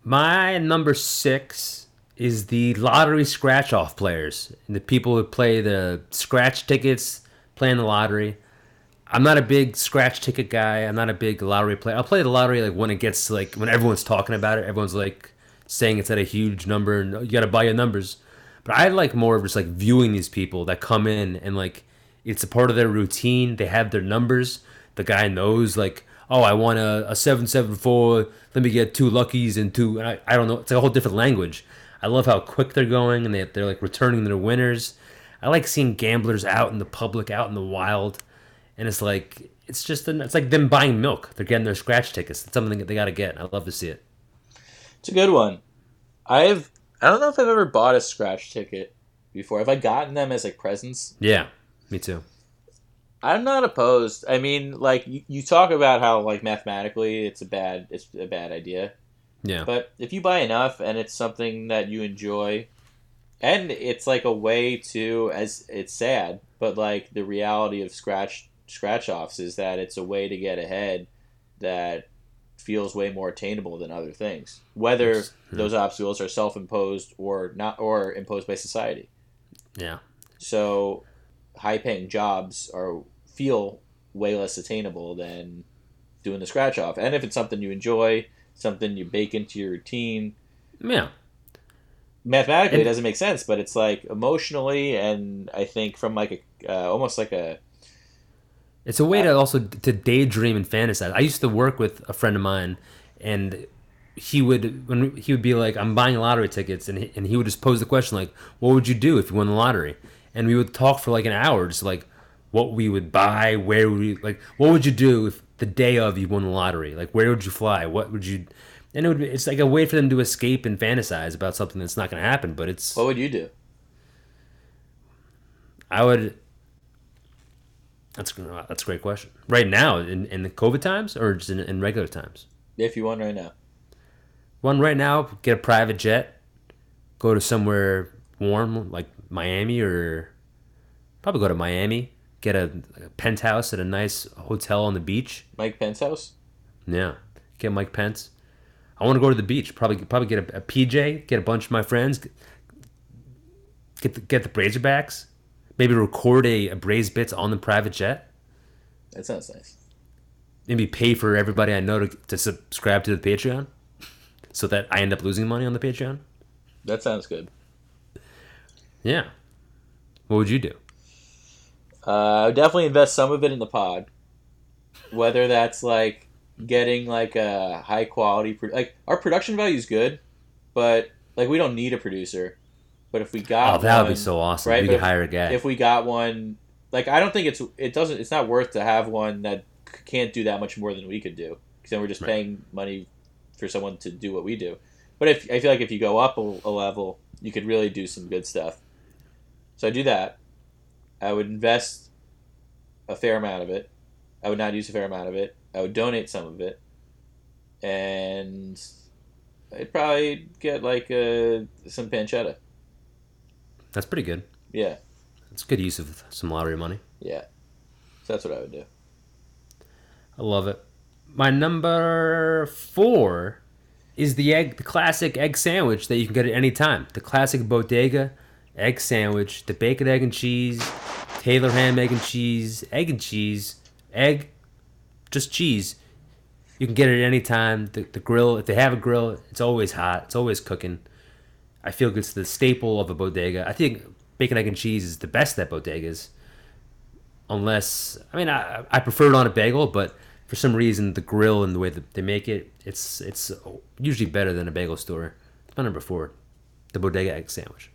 My number six is the lottery scratch off players. The people who play the scratch tickets, playing the lottery. I'm not a big scratch ticket guy. I'm not a big lottery player. I'll play the lottery like when it gets like when everyone's talking about it. Everyone's like saying it's at a huge number and you got to buy your numbers. But I like more of just like viewing these people that come in and like it's a part of their routine. They have their numbers. The guy knows like, oh, I want a, a seven seven four. Let me get two luckies and two. And I, I don't know. It's like a whole different language. I love how quick they're going and they, they're like returning their winners. I like seeing gamblers out in the public, out in the wild, and it's like it's just an, it's like them buying milk. They're getting their scratch tickets. It's something that they got to get. I love to see it. It's a good one. I've I don't know if I've ever bought a scratch ticket before. Have I gotten them as like presents? Yeah, me too. I'm not opposed. I mean, like you, you talk about how like mathematically it's a bad it's a bad idea. Yeah, But if you buy enough and it's something that you enjoy, and it's like a way to, as it's sad, but like the reality of scratch scratch offs is that it's a way to get ahead that feels way more attainable than other things, whether. Yeah. those obstacles are self imposed or not, or imposed by society. yeah, So, high paying jobs are feel way less attainable than doing the scratch off. And if it's something you enjoy, something you bake into your routine, yeah. mathematically it doesn't make sense, but it's like emotionally and I think from like a uh, almost like a It's a way to also to daydream and fantasize. I used to work with a friend of mine, and he would when he would be like, "I'm buying lottery tickets," and he, and he would just pose the question like, "What would you do if you won the lottery?" And we would talk for like an hour, just like what we would buy, where we like, what would you do if the day of you won the lottery? Like, where would you fly? What would you? And it would be, it's like a way for them to escape and fantasize about something that's not going to happen. But it's what would you do? I would. That's that's a great question. Right now, in, in the COVID times, or just in, in regular times. If you won right now. One right now, get a private jet, go to somewhere warm like Miami, or probably go to Miami. Get a, a penthouse at a nice hotel on the beach. Mike Pence house? Yeah, get Mike Pence. I want to go to the beach. Probably probably get a, a PJ. Get a bunch of my friends. Get the, get the Braiserbacks. Maybe record a, a Braised Bits on the private jet. That sounds nice. maybe pay for everybody I know to, to subscribe to the Patreon, so that I end up losing money on the Patreon. That sounds good. Yeah. What would you do? Uh, I would definitely invest some of it in the pod. Whether that's like getting like a high quality, pro- like our production value is good, but like we don't need a producer. But if we got Oh, that would be so awesome. right, we could hire a guy. if we got one, like I don't think it's it doesn't it's not worth to have one that can't do that much more than we could do because then we're just Right. paying money for someone to do what we do. But if I feel like if you go up a, a level, you could really do some good stuff. So I do that. I would invest a fair amount of it. I would not use a fair amount of it. I would donate some of it, and I'd probably get like uh, some pancetta. That's pretty good. Yeah, That's good use of some lottery money. yeah. So that's what I would do. I love it. My number four is the egg, the classic egg sandwich that you can get at any time. The classic bodega egg sandwich, the bacon, egg, and cheese, Taylor ham, egg and cheese, egg and cheese, egg, just cheese. You can get it at any time. The, the grill, if they have a grill, it's always hot. It's always cooking. I feel it's the staple of a bodega. I think bacon, egg, and cheese is the best at bodegas. Unless, I mean, I, I prefer it on a bagel, but for some reason, the grill and the way that they make it, it's it's usually better than a bagel store. My number four, the bodega egg sandwich.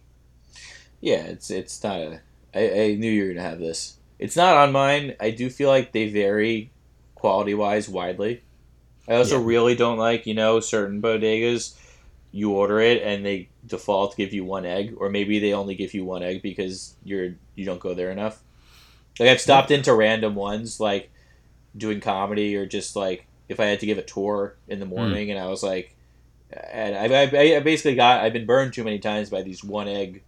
Yeah, it's it's not a. I, I knew you were gonna have this. It's not on mine. I do feel like they vary quality wise widely. I also Yeah. really don't like, you know, certain bodegas. You order it and they default give you one egg, or maybe they only give you one egg because you're you don't go there enough. Like I've stopped into random ones, like doing comedy or just like if I had to give a tour in the hmm. morning, and I was like, and I, I, I basically got I've been burned too many times by these one egg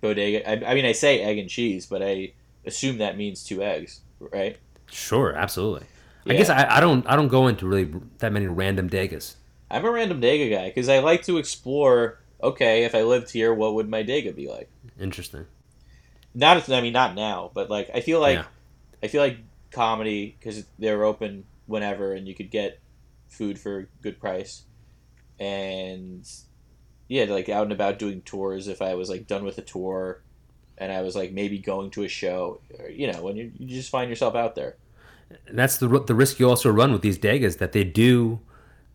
bodega. I, I mean, I say egg and cheese, but I assume that means two eggs, right? Sure, absolutely. I guess I, I don't I don't go into really that many random degas. I'm a random Dega guy because I like to explore. Okay, if I lived here, what would my Dega be like? Interesting. Not, I mean, not now, but like I feel like Yeah. I feel like comedy because they're open whenever, and you could get food for a good price, and yeah, like out and about doing tours. If I was like done with a tour, and I was like maybe going to a show, or, you know, when you, you just find yourself out there. And that's the the risk you also run with these degas that they do,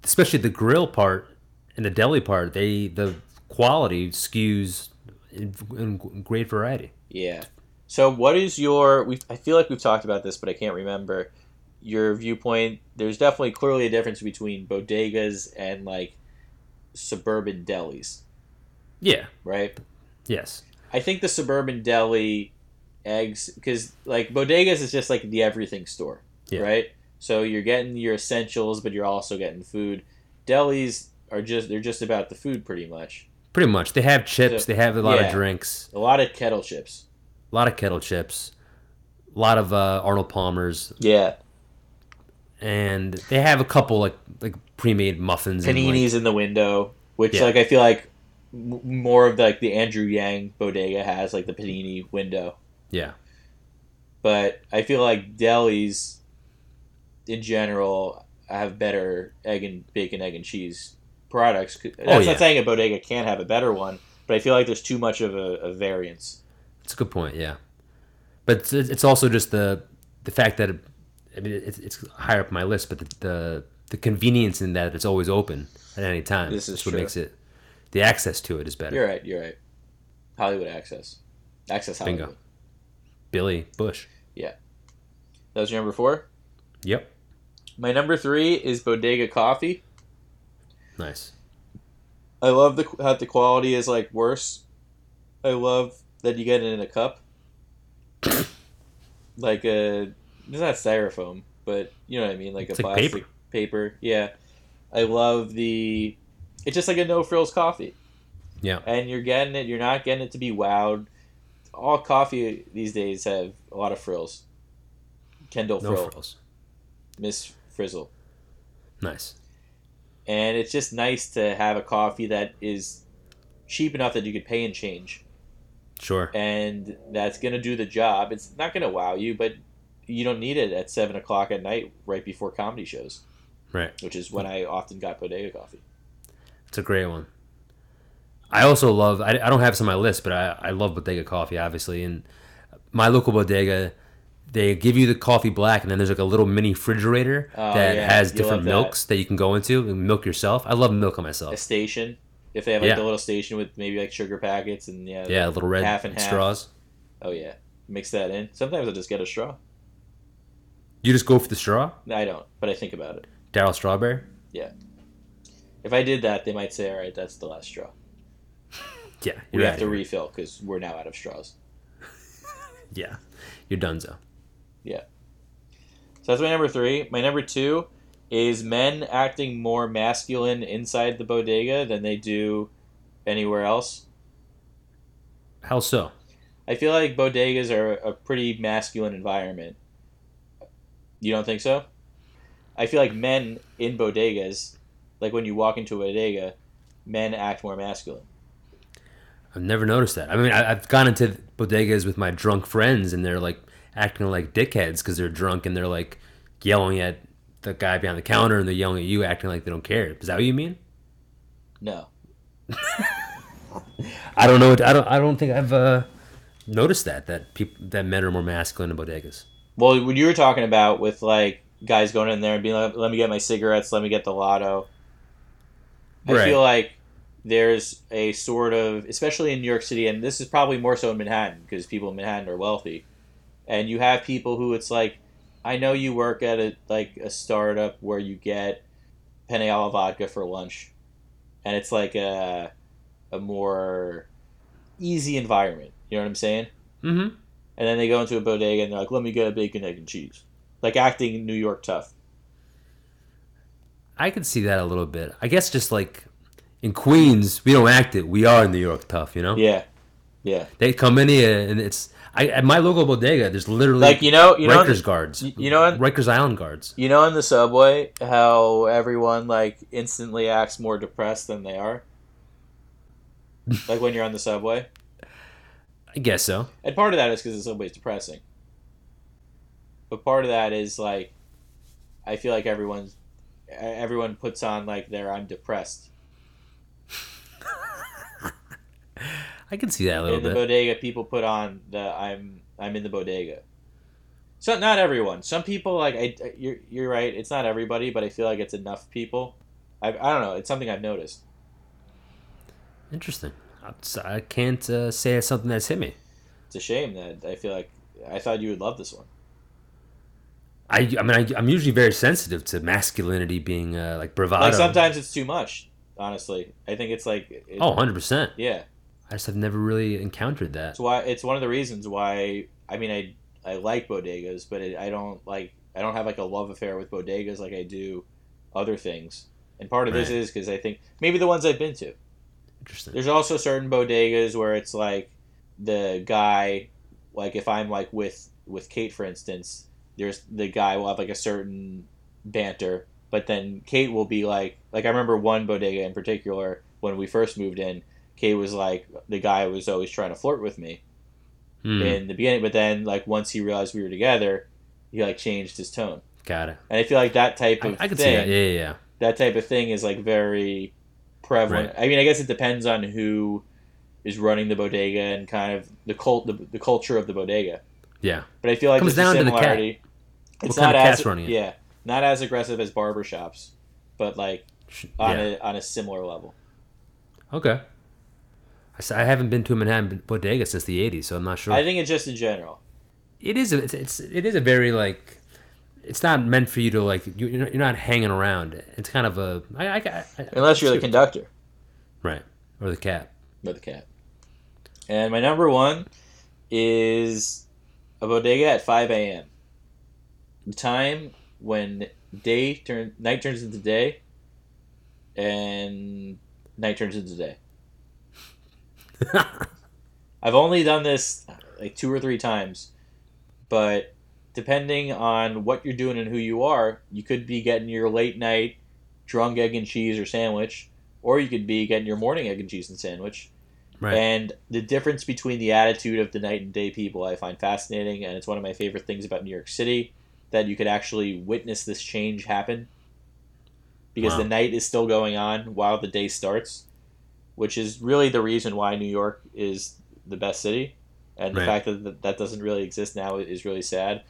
especially the grill part and the deli part. They the quality skews in, in great variety. Yeah. So, what is your? We I feel like we've talked about this, but I can't remember your viewpoint. There's definitely clearly a difference between bodegas and like suburban delis, Yeah. right? Yes. I think the suburban deli eggs, because like bodegas is just like the everything store, Yeah. right? So you're getting your essentials, but you're also getting food. Delis are just they're just about the food, pretty much. Pretty much. They have chips. So- They have a lot yeah. of drinks. A lot of kettle chips. A lot of kettle chips. A lot of uh, Arnold Palmer's, Yeah, and they have a couple like like pre-made muffins. and, like- paninis in the window, which Yeah. like I feel like more of like the Andrew Yang bodega has like the panini window, yeah. but I feel like delis in general have better egg and bacon, egg and cheese products. Oh, that's Oh, yeah. not saying a bodega can't have a better one, but I feel like there's too much of a, a variance. It's a good point, yeah. But it's, it's also just the the fact that I mean it's, it's higher up my list, but the, the the convenience in that it's always open at any time. This is That's what makes it. The access to it is better. You're right. You're right. Hollywood Access, Access Hollywood. Bingo. Billy Bush. Yeah, that was your number four. Yep. My number three is Bodega Coffee. Nice. I love the how the quality is like worse. I love that you get it in a cup, like a it's not styrofoam, but you know what I mean, like It's a like plastic paper. paper. Yeah, I love the. It's just like a no frills coffee, Yeah. and you're getting it. You're not getting it to be wowed. All coffee these days have a lot of frills. Kendall No Frill, frills. Miss Frizzle. Nice. and it's just nice to have a coffee that is cheap enough that you could pay and change Sure. and that's going to do the job it's not going to wow you but you don't need it at 7 o'clock at night right before comedy shows Right. which is when i often got bodega coffee It's a great one. I also love. I, I don't have this on my list, but I, I love bodega coffee, obviously. And my local bodega, they give you the coffee black, and then there's like a little mini refrigerator Oh, that yeah, has different love that. milks that. you can go into and milk yourself. I love milking myself. A station if they have like Yeah. the little station with maybe like sugar packets and yeah Yeah, little red half and half. straws. oh yeah mix that in sometimes i just get a straw You just go for the straw, No, i don't but i think about it Darryl Strawberry. Yeah. If i did that they might say all right that's the last straw Yeah, we have to here. refill because we're now out of straws Yeah, you're donezo. Yeah. So that's my number three. My number two is men acting more masculine inside the bodega than they do anywhere else. How so? I feel like bodegas are a pretty masculine environment. You don't think so? I feel like men in bodegas, like when you walk into a bodega, men act more masculine. I've never noticed that. I mean, I, I've gone into bodegas with my drunk friends, and they're like acting like dickheads because they're drunk and they're like yelling at the guy behind the counter, and they're yelling at you, acting like they don't care. Is that what you mean? No. I don't know. what- I don't. I don't think I've uh, noticed that that people that men are more masculine in bodegas. Well, when you were talking about with like guys going in there and being like, "Let me get my cigarettes, let me get the lotto," I Right. feel like there's a sort of, especially in New York City, and this is probably more so in Manhattan because people in Manhattan are wealthy, and you have people who it's like I know you work at a like a startup where you get penne alla vodka for lunch, and it's like a a more easy environment. You know what I'm saying? Mm-hmm. And then they go into a bodega and they're like, "Let me get a bacon, egg, and cheese," like acting New York tough. I could see that a little bit. I guess just like in Queens, we don't act it. We are New York tough, you know. Yeah, yeah. They come in here and it's I at my local bodega. There's literally Like you know, you know, Rikers guards. you- know what- Rikers Island guards. you know, in the subway, how everyone like instantly acts more depressed than they are. like when you're on the subway. I guess so. And part of that is because the subway's depressing. But part of that is like, I feel like everyone's, everyone puts on like their I'm depressed. I can see that a little bit. in the bodega, people put on the I'm I'm in the bodega. So not everyone. Some people like I you're you're right. It's not everybody, but I feel like it's enough people. I I don't know. It's something I've noticed. Interesting. I can't uh, say it's something that's hit me. It's a shame that I feel like I thought you would love this one. I, I mean, I, I'm usually very sensitive to masculinity being uh, like bravado. Like sometimes it's too much. Honestly, I think it's like it, Oh, 100%. yeah. I just have never really encountered that. It's why it's one of the reasons why I mean I I like bodegas, but it, I don't like I don't have like a love affair with bodegas like I do other things. And part of this is because I think maybe the ones I've been to. Interesting. There's also certain bodegas where it's like the guy, like if I'm like with with Kate for instance, there's the guy will have like a certain banter, but then Kate will be like like I remember one bodega in particular when we first moved in. Kate was like the guy was always trying to flirt with me Hmm, in the beginning, but then like once he realized we were together, he like changed his tone. got it. And I feel like that type of I can see thing, that. Yeah, yeah, yeah. that type of thing is like very prevalent. I mean, I guess it depends on who is running the bodega and kind of the cult, the, the culture of the bodega. Yeah. But I feel like Comes down to the cat. It's What kind not of as cat's running it? yeah, not as aggressive as barbershops, but like on yeah. a on a similar level. Okay. I haven't been to a Manhattan bodega since the 80s, so I'm not sure. I think it's just in general. it is a, it's, it's it is a very like it's not meant for you to like you- you're not, hanging around. It's kind of a I, I, I, Unless you're the conductor right or the cat. or the cat. And my number one is a bodega at 5 a.m. The time when day turn night turns into day, and night turns into day. I've only done this like two or three times, but depending on what you're doing and who you are, you could be getting your late night drunk egg and cheese or sandwich, or you could be getting your morning egg and cheese and sandwich. Right. And the difference between the attitude of the night and day people I find fascinating, and it's one of my favorite things about New York City that you could actually witness this change happen because Wow. the night is still going on while the day starts, which is really the reason why New York is the best city. And the Right. fact that that doesn't really exist now is really sad.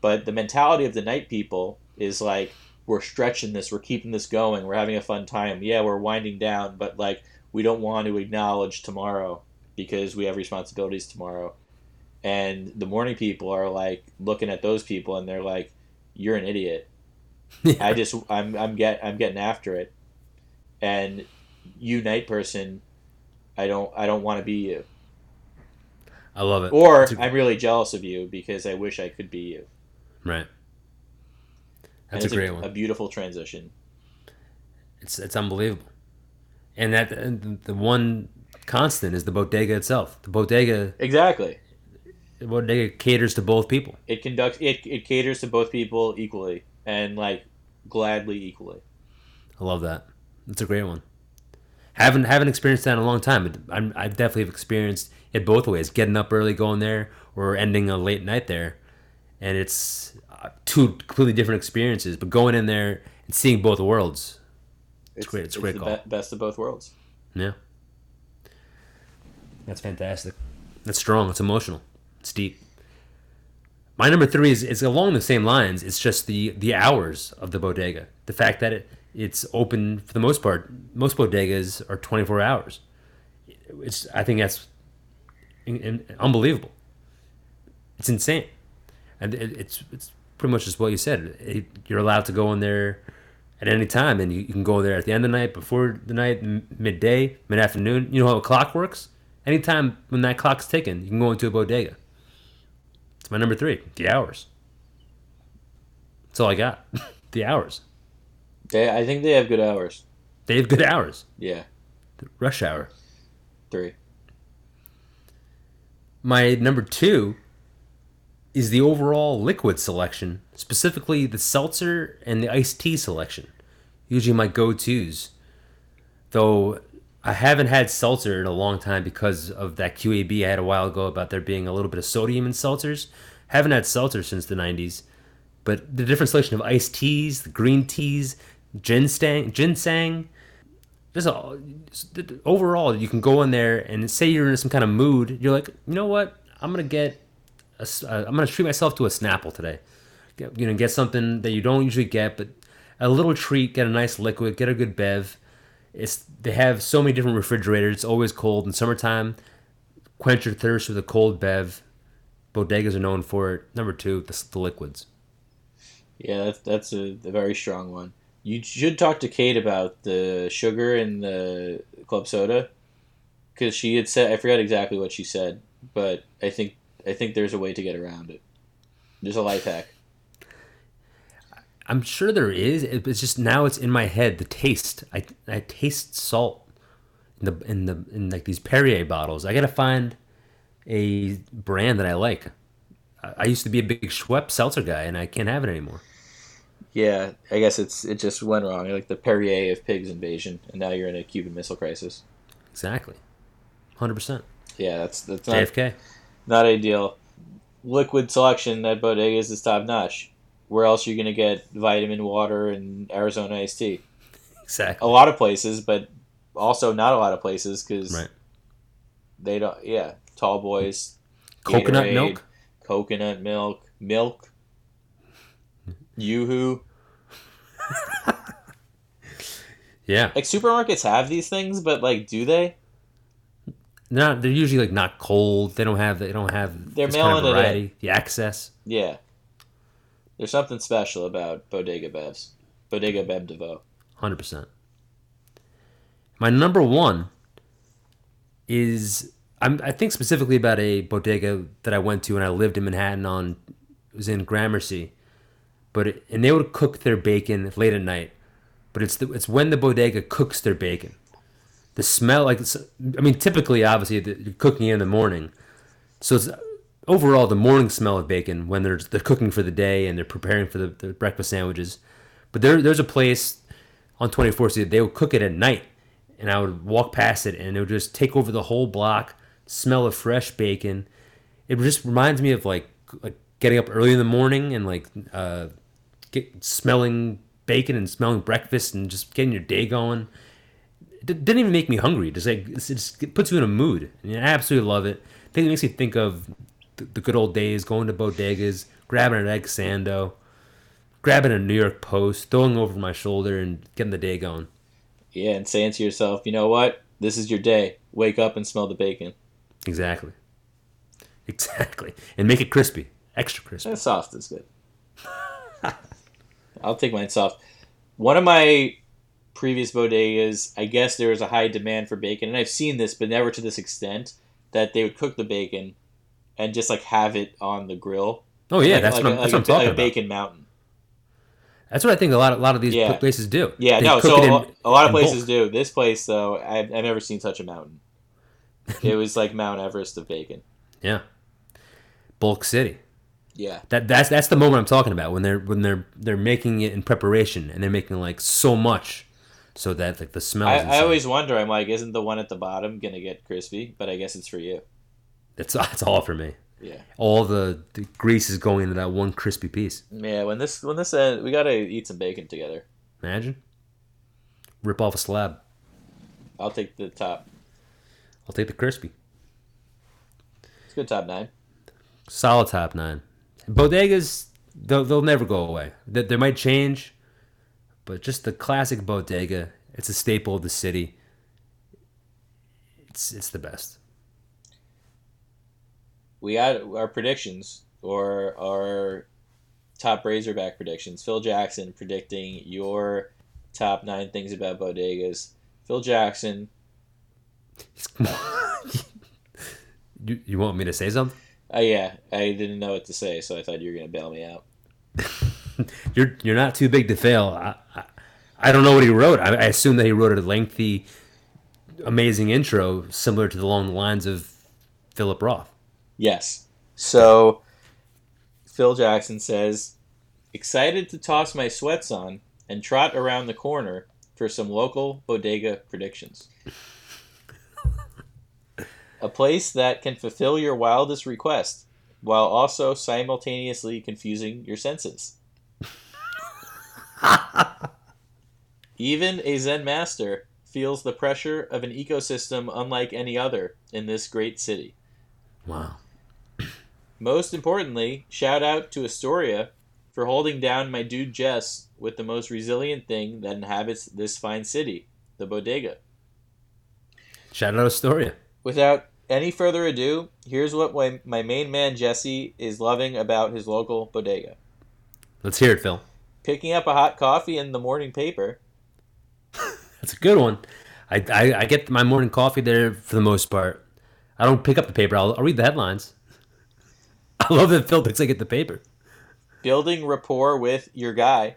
But the mentality of the night people is like, we're stretching this, we're keeping this going, we're having a fun time. Yeah, we're winding down, but like, we don't want to acknowledge tomorrow because we have responsibilities tomorrow. And the morning people are like looking at those people and they're like, "You're an idiot." I just I'm I'm get I'm getting after it. And you night person, I don't I don't want to be you. I love it. Or I'm really jealous of you because I wish I could be you. Right. That's a great a, one. A beautiful transition. It's it's unbelievable. And that and the one constant is the bodega itself. The bodega Exactly. the bodega caters to both people. It conducts it, it caters to both people equally and like gladly equally. I love that. That's a great one. Haven't haven't experienced that in a long time, but I'm, I definitely have experienced it both ways. Getting up early, going there, or ending a late night there, and it's two completely different experiences. But going in there and seeing both worlds, It's, great- it's a great the call. be- best of both worlds. yeah, that's fantastic. That's strong. It's emotional. It's deep. My number three is, is along the same lines. It's just the the hours of the bodega. The fact that it it's open for the most part. Most bodegas are 24 hours. It's I think that's in, in- unbelievable. It's insane, and it, it's it's pretty much just what you said. It- You're allowed to go in there at any time, and you, you can go there at the end of the night, before the night, m- midday, mid afternoon. You know how a clock works. Anytime when that clock's ticking, you can go into a bodega. It's my number three. The hours. That's all I got. the hours. They, I think they have good hours. They have good hours. Yeah, Rush hour. three. My number two is the overall liquid selection, specifically the seltzer and the iced tea selection. Usually my go tos. Though I haven't had seltzer in a long time because of that QAB I had a while ago about there being a little bit of sodium in seltzers. Haven't had seltzer since the 90s. But the different selection of iced teas, the green teas, ginseng, just all, overall, you can go in there and say you're in some kind of mood. You're like, you know what? I'm gonna get, a, uh, I'm gonna treat myself to a Snapple today. Get, you know, get something that you don't usually get, but a little treat. Get a nice liquid. Get a good bev. It's they have so many different refrigerators. It's always cold in summertime. Quench your thirst with a cold bev. Bodegas are known for it. Number two, the, the liquids. Yeah, that's that's a, a very strong one. You should talk to Kate about the sugar in the club soda, because she had said I forgot exactly what she said, but I think I think there's a way to get around it. There's a life hack. I'm sure there is. It's just now it's in my head. The taste. I I taste salt in the in the in like these Perrier bottles. I gotta find a brand that I like. I I used to be a big Schweppes seltzer guy, and I can't have it anymore. Yeah, I guess it's it just went wrong. You're like the Perrier of pigs invasion, and now you're in a Cuban Missile Crisis. Exactly, hundred percent. Yeah, that's that's not JFK. Not ideal. Liquid selection at bodegas is top notch. Where else are you gonna get vitamin water and Arizona iced tea? Exactly. A lot of places, but also not a lot of places because Right. they don't. Yeah, tall boys, Coconut Gatorade, milk. coconut milk, milk, YooHoo. Yeah. Like supermarkets have these things, but like, do they? They're not. They're usually like not cold. They don't have. They don't have. They're this kind of mailing it in. variety. The access. Yeah. There's something special about Bodega Bevs. Bodega Bev DeVoe. Hundred percent. My number one is I'm, I think specifically about a bodega that I went to when I lived in Manhattan. On it was in Gramercy, but it, and they would cook their bacon late at night. But it's the, it's when the bodega cooks their bacon. The smell, like it's, I mean, typically, obviously, you're cooking in the morning, so it's overall the morning smell of bacon when they're they're cooking for the day and they're preparing for the, the breakfast sandwiches. But there there's a place on 24th Street they would cook it at night, and I would walk past it and it would just take over the whole block. Smell of fresh bacon. It just reminds me of like like getting up early in the morning and like uh, get smelling bacon and smelling breakfast and just getting your day going. It didn't even make me hungry. Just like it just it puts you in a mood. And I absolutely love it. I think it makes me think of the, the good old days, going to bodegas, grabbing an egg sando, grabbing a New York Post, throwing over my shoulder, and getting the day going. Yeah, and saying to yourself, you know what? This is your day. Wake up and smell the bacon. Exactly. Exactly. And make it crispy, extra crispy. And soft is good. I'll take mine soft. One of my previous bodegas, I guess there was a high demand for bacon, and I've seen this, but never to this extent, that they would cook the bacon and just like have it on the grill. Oh yeah, like, that's like what a, I'm, that's like what I'm a, talking like a about. bacon mountain. That's what I think a lot, a lot of these Yeah. places do. Yeah, They no. cook So it in- a, a lot of places bulk. do. This place though, I've, I've never seen such a mountain. it was like Mount Everest of bacon. Yeah. Bulk City. Yeah, That that's that's the moment I'm talking about when they're when they're they're making it in preparation and they're making like so much, so that like the smell. I, I always wonder. I'm like, isn't the one at the bottom gonna get crispy? But I guess it's for you. it's it's all for me. Yeah. All the, the grease is going into that one crispy piece. Yeah, when this when this uh, we gotta eat some bacon together. Imagine. Rip off a slab. I'll take the top. I'll take the crispy. It's a good top nine. Solid top nine. Bodegas, they'll, they'll never go away. They, they might change, but just the classic bodega. It's a staple of the city. It's it's the best. We got our predictions or our top Braiserback predictions. Phil Jackson predicting your top nine things about bodegas. Phil Jackson, you, you want me to say something? uh, yeah, I didn't know what to say, so I thought you were gonna bail me out. You're you're not too big to fail. I, I, I don't know what he wrote. I, I assume that he wrote a lengthy, amazing intro similar to the along the lines of Philip Roth. Yes. So Phil Jackson says, excited to toss my sweats on and trot around the corner for some local bodega predictions. A place that can fulfill your wildest request while also simultaneously confusing your senses. Even a Zen master feels the pressure of an ecosystem unlike any other in this great city. Wow. Most importantly, shout out to Astoria for holding down my dude Jess with the most resilient thing that inhabits this fine city, the bodega. Shout out Astoria. Without any further ado, here's what my, my main man Jesse is loving about his local bodega. Let's hear it, Phil. Picking up a hot coffee in the morning paper, That's a good one. I, I, I get my morning coffee there for the most part. I don't pick up the paper. I'll, I'll read the headlines. I love that Phil picks I get the paper. building rapport with your guy,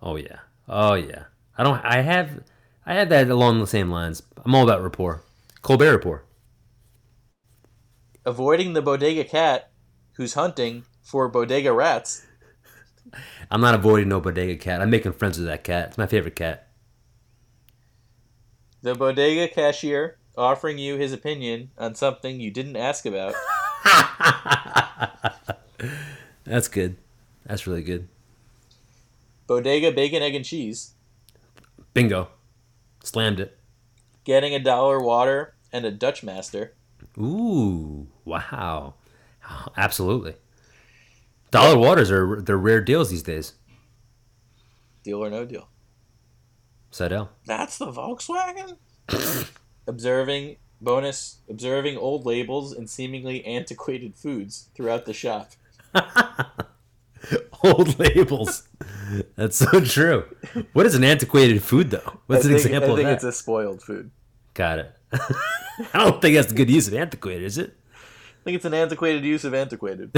Oh yeah. Oh yeah. I don't. I have. I have that along the same lines. I'm all about rapport. Colbert rapport. avoiding the bodega cat who's hunting for bodega rats, I'm not avoiding no bodega cat. I'm making friends with that cat. It's my favorite cat. the bodega cashier offering you his opinion on something you didn't ask about. That's good. That's really good. Bodega bacon, egg, and cheese. Bingo. Slammed it. Getting a dollar water and a Dutch master. Ooh. Wow. Absolutely. Dollar waters are they're rare deals these days. Deal or no deal. Seidel. That's the Volkswagen? observing bonus observing old labels and seemingly antiquated foods throughout the shop. Old labels. That's so true. What is an antiquated food though? What's an example of that? I think it's a spoiled food. Got it. I don't think that's the good use of antiquated, is it? I think it's an antiquated use of antiquated.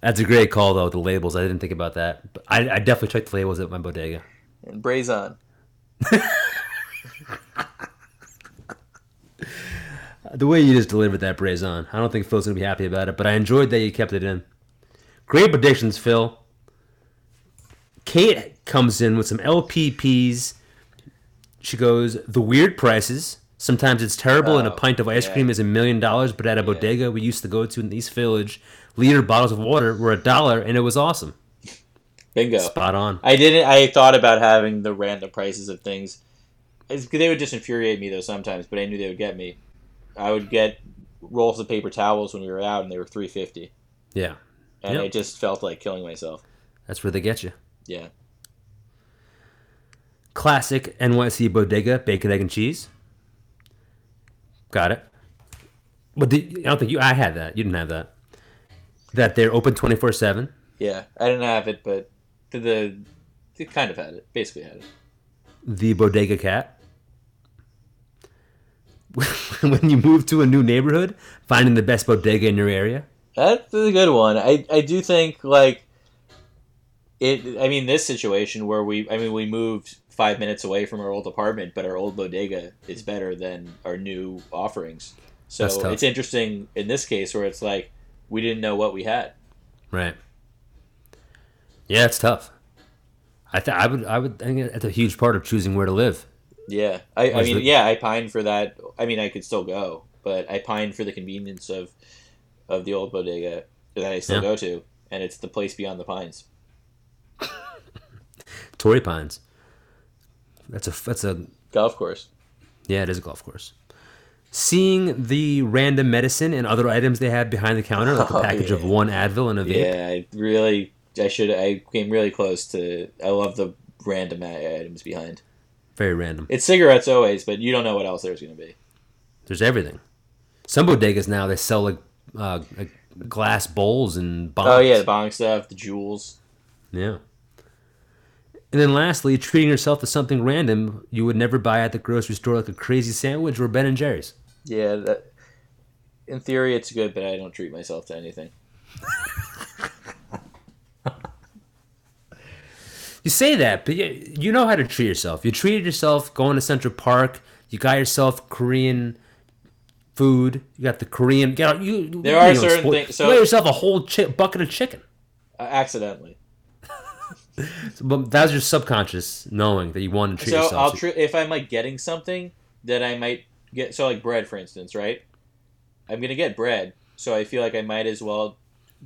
That's a great call though. The labels. I didn't think about that. But I, I definitely checked the labels at my bodega. and Brazon. The way you just delivered that brazen, I don't think Phil's gonna be happy about it. But I enjoyed that you kept it in. Great predictions, Phil. Kate comes in with some LPPs. She goes, the weird prices. Sometimes it's terrible, and a Oh, pint of ice yeah. cream is a million dollars. But at a bodega we used to go to in the East Village, liter bottles of water were a dollar, and it was awesome. Bingo. Spot on. I didn't. I thought about having the random prices of things. It's, they would just infuriate me though sometimes, but I knew they would get me. I would get rolls of paper towels when we were out, and they were three fifty, Yeah, and Yep. I just felt like killing myself. that's where they get you. Yeah, Classic NYC bodega bacon, egg, and cheese. Got it. But did, I don't think you. I had that. You didn't have that. That they're open twenty four seven. yeah. I didn't have it, but the, the it kind of had it. Basically had it. The bodega cat. when you move to a new neighborhood, finding the best bodega in your area. That's a good one. I I do think like it. I mean, this situation where we. I mean, we moved five minutes away from our old apartment, but our old bodega is better than our new offerings. So it's interesting in this case where it's like we didn't know what we had. Right. Yeah, it's tough. I th- I would I would think that's a huge part of choosing where to live. Yeah, I, I mean, the- yeah, I pine for that. I mean, I could still go, but I pine for the convenience of of the old bodega that I still Yeah. go to, and it's the place beyond the pines. Torrey Pines. That's a that's a Golf course. Yeah, it is a golf course. Seeing the random medicine and other items they had behind the counter, like a Oh, package of one Advil and a vape. Yeah, I really, I should, I came really close to. I love the random items behind. Very random. It's cigarettes always, but you don't know what else there's gonna be. There's everything. Some bodegas now they sell like uh, like glass bowls and bongs. Oh yeah, the bong stuff, the jewels. Yeah. And then lastly, treating yourself to something random you would never buy at the grocery store, like a crazy sandwich or Ben and Jerry's. Yeah, that, in theory it's good, but I don't treat myself to anything. You say that, but you, you know how to treat yourself. You treated yourself going to Central Park. You got yourself Korean food. You got the Korean. You got, you, There you are certain things- so- you got yourself a whole chi- bucket of chicken. Uh, accidentally. But that was your subconscious knowing that you want to treat so yourself. I'll tr- if I'm like getting something that I might get. So like bread, for instance, right? I'm gonna get bread, so I feel like I might as well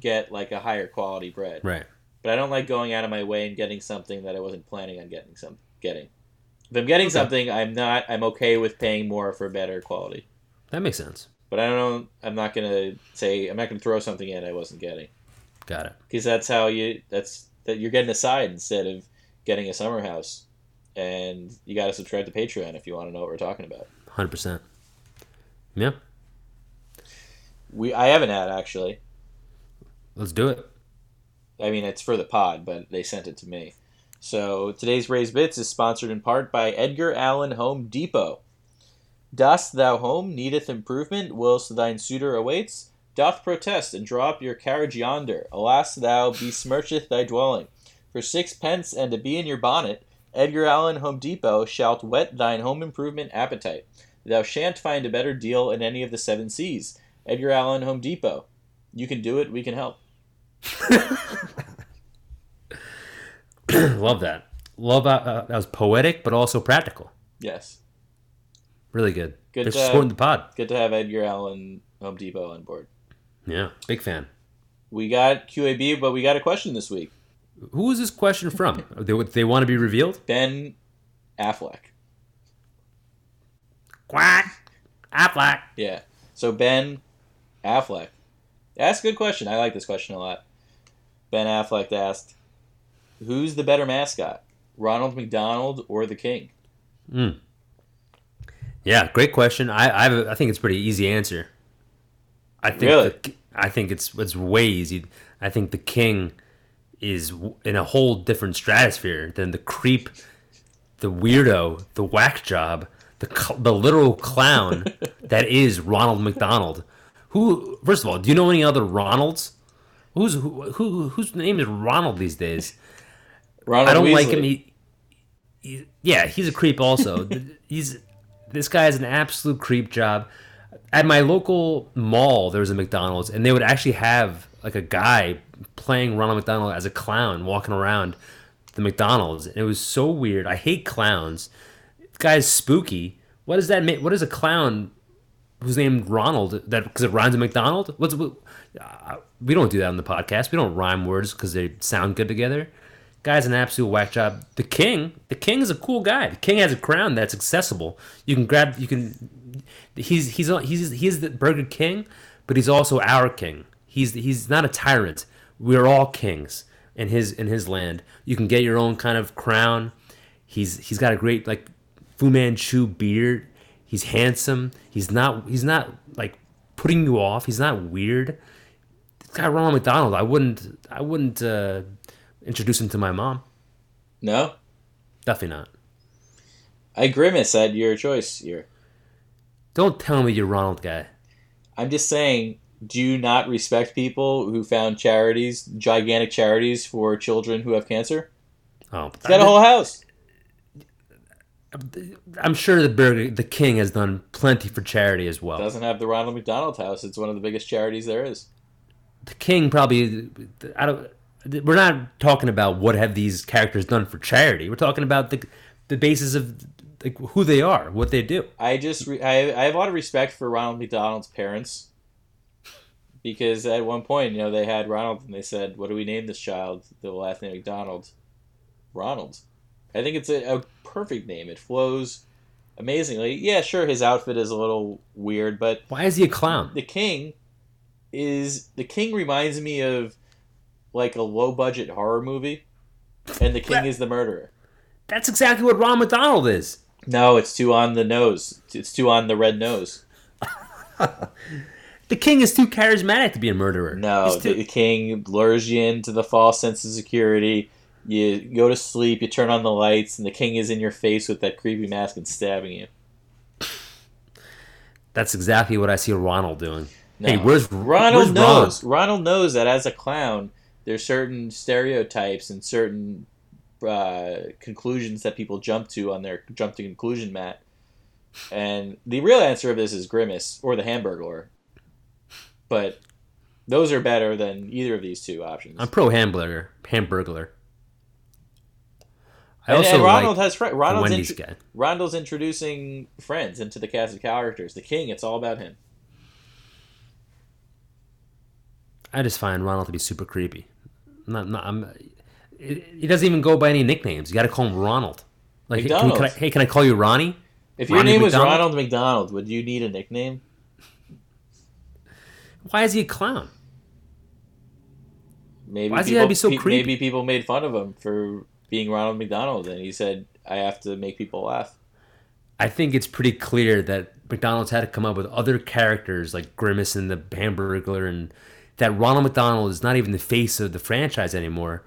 get like a higher quality bread. right. But I don't like going out of my way and getting something that I wasn't planning on getting. Some getting. If I'm getting Okay. something, I'm not. I'm okay with paying more for better quality. That makes sense. But I don't. I'm not gonna say. I'm not gonna throw something in I wasn't getting Got it. because that's how you. That's that you're getting a side instead of getting a summer house. And you got to subscribe to Patreon if you want to know what we're talking about. 100%. Yeah. We I have an ad actually. Let's do it. I mean, it's for the pod, but they sent it to me. So today's Braised Bits is sponsored in part by Edgar Allan Home Depot. Dost thou home needeth improvement, whilst thine suitor awaits? Doth protest and draw up your carriage yonder. Alas, thou besmircheth thy dwelling. For sixpence and a bee in your bonnet, Edgar Allan Home Depot shalt whet thine home improvement appetite. Thou shan't find a better deal in any of the seven seas. Edgar Allan Home Depot. You can do it, we can help. Love that. Love uh, uh, that was poetic, but also practical. Yes. Really good. Good, for supporting the pod. Good to have Edgar Allan Home Depot on board. Yeah, big fan. We got QAB, but we got a question this week. Who is this question from? they they want to be revealed? Ben Affleck. Quack. Affleck. Yeah. So Ben Affleck. That's a good question. I like this question a lot. Ben Affleck asked, "Who's the better mascot, Ronald McDonald or the King?" Hmm. Yeah, great question. I I, have a, I think it's a pretty easy answer. I think Really? the, I think it's it's way easy. I think the king is in a whole different stratosphere than the creep, the weirdo, the whack job, the the literal clown that is Ronald McDonald. Who first of all, do you know any other Ronalds? Who's who, who whose name is Ronald these days? Ronald I don't like him. He, he, yeah, he's a creep. Also, he's this guy is an absolute creep job. At my local mall, there was a McDonald's, and they would actually have like a guy playing Ronald McDonald as a clown walking around the McDonald's. And it was so weird. I hate clowns. Guy's spooky. What does that mean? What is a clown who's named Ronald? That because it rhymes with McDonald? What's what, uh, we don't do that on the podcast. We don't rhyme words because they sound good together. Guy's an absolute whack job. The king, the king is a cool guy. The king has a crown that's accessible. You can grab. You can. He's he's he's he's the Burger King, but he's also our king. He's he's not a tyrant. We're all kings in his in his land. You can get your own kind of crown. He's he's got a great like Fu Manchu beard. He's handsome. He's not he's not like putting you off. He's not weird. This guy Ronald McDonald. I wouldn't I wouldn't uh, introduce him to my mom. No, Definitely not. I grimace at your choice here. Don't tell me you're Ronald guy. I'm just saying, do you not respect people who found charities, gigantic charities for children who have cancer? Oh, He's got a whole house. I'm sure the burger, the king has done plenty for charity as well. Doesn't have the Ronald McDonald House. It's one of the biggest charities there is. the king probably I don't we're not talking about what have these characters done for charity. We're talking about the the basis of like who they are, what they do. I just re- I, I have a lot of respect for Ronald McDonald's parents because at one point you know they had Ronald and they said what do we name this child the last name McDonald Ronald I think it's a, a perfect name it flows amazingly yeah sure his outfit is a little weird but Why is he a clown? the king is the king reminds me of like a low budget horror movie and the king That- is the murderer That's exactly what Ron McDonald is. no it's too on the nose it's too on the red nose The king is too charismatic to be a murderer. No, too- the king lures you into the false sense of security. You go to sleep, you turn on the lights, and the king is in your face with that creepy mask and stabbing you. that's exactly what I see Ronald doing. No. Hey, where's Ronald where's knows. Ronald knows that as a clown, there's certain stereotypes and certain uh, conclusions that people jump to on their jump to conclusion mat. And the real answer of this is Grimace or the Hamburglar. But those are better than either of these two options. I'm pro hamburger, hamburglar. I and, also and Ronald like has fri- the Ronald's Wendy's guy. Ronald's introducing friends into the cast of characters. The king, it's all about him. I just find Ronald to be super creepy. Not, not, I'm, he doesn't even go by any nicknames. You got to call him Ronald. Like, hey, can, can I, hey, can I call you Ronnie? If your Ronnie name was McDonald? Ronald McDonald, would you need a nickname? Why is he a clown? Maybe Why's he people, gotta be so pe- creepy? Maybe people made fun of him for being Ronald McDonald, and he said, "I have to make people laugh." I think it's pretty clear that McDonald's had to come up with other characters like Grimace and the Hamburglar, and that Ronald McDonald is not even the face of the franchise anymore.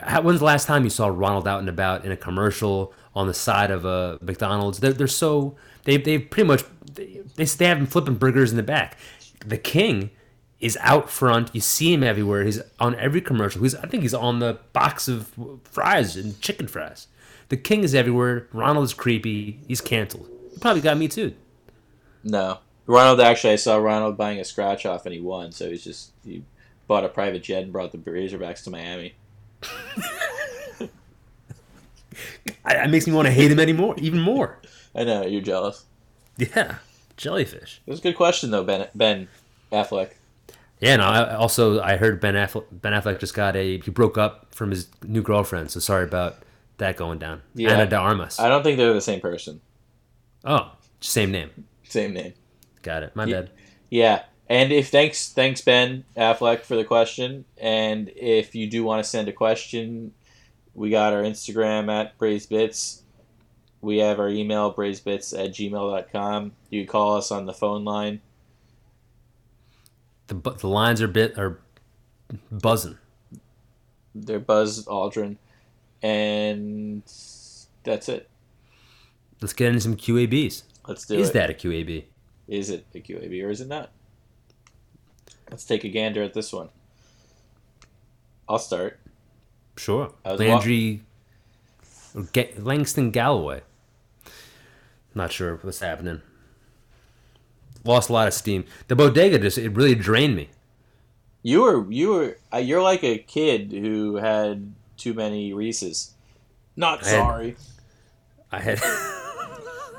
How, when's the last time you saw Ronald out and about in a commercial on the side of a McDonald's? They're, they're so they they pretty much they, they have him flipping burgers in the back. The King is out front. You see him everywhere. He's on every commercial. He's I think he's on the box of fries and chicken fries. The King is everywhere. Ronald is creepy. He's canceled. He probably got me too. No, Ronald. Actually, I saw Ronald buying a scratch off, and he won. So he's just he bought a private jet and brought the Braiserbacks to Miami. I, it makes me want to hate him anymore, even more. I know you're jealous. Yeah, jellyfish. It was a good question though, Ben Ben Affleck. Yeah, no. I, also, I heard Ben Affleck. Ben Affleck just got a. He broke up from his new girlfriend. So sorry about that going down. Yeah. Ana de Armas. I don't think they're the same person. oh, same name. Same name. Got it. My bad. Yeah, and if thanks thanks Ben Affleck for the question, and if you do want to send a question, we got our Instagram at BraisedBits. We have our email braisedbits at gmail.com. You can call us on the phone line. The the lines are bit are buzzing. They're Buzz Aldrin, and that's it. Let's get into some QABs. Let's do Is it. that a QAB? Is it a QAB or is it not? Let's take a gander at this one. I'll start. Sure. I was wa- Landry or Ga- Langston Galloway. Not sure what's happening. Lost a lot of steam. The bodega just it really drained me. You were you were uh, you're like a kid who had too many Reese's. Not I had- sorry. I had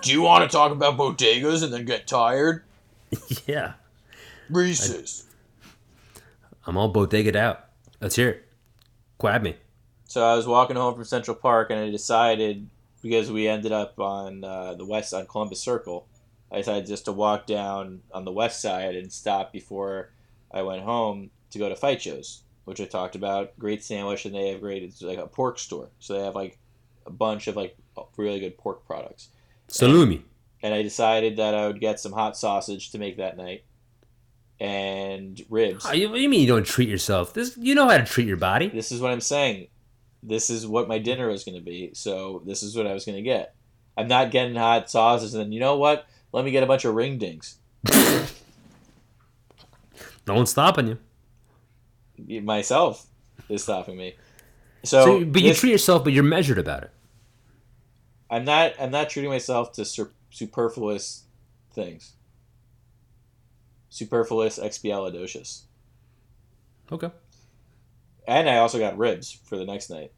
Do you want to talk about bodegas and then get tired? yeah. Reese's. I'm all bodegaed out. Let's hear it. Grab me. So I was walking home from Central Park and I decided because we ended up on uh, the west on Columbus Circle, I decided just to walk down on the west side and stop before I went home to go to Faicco's, which I talked about. Great sandwich, and they have great. It's like a pork store, so they have like a bunch of like really good pork products. Salumi. and I decided that I would get some hot sausage to make that night, and ribs. Oh, you, what do you mean you don't treat yourself? This you know how to treat your body. This is what I'm saying. This is what my dinner was going to be, so this is what I was going to get. I'm not getting hot sausage, and then you know what? Let me get a bunch of ring dings. No one's stopping you. Myself is stopping me. So, So, but you this- treat yourself, but you're measured about it. I'm not. I'm not treating myself to sur- superfluous things. Superfluous expialidocious. Okay. And I also got ribs for the next night.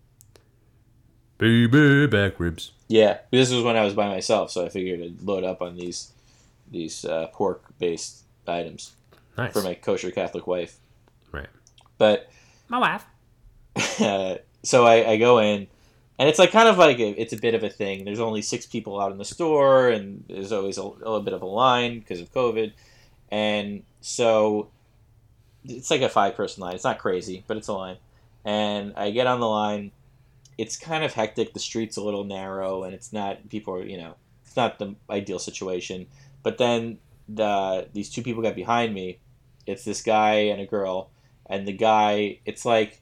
Baby back ribs. Yeah, this was when I was by myself, so I figured I'd load up on these these uh, pork based items Nice. for my kosher Catholic wife. Right. But My wife. uh, so I, I go in, and it's like kind of like a, it's a bit of a thing. There's only six people out in the store, and there's always a, a little bit of a line because of COVID, and so it's like a five person line. It's not crazy, but it's a line. And I get on the line. It's kind of hectic. The street's a little narrow, and it's not people are you know it's not the ideal situation. But then the these two people got behind me, It's this guy and a girl, and the guy, it's like,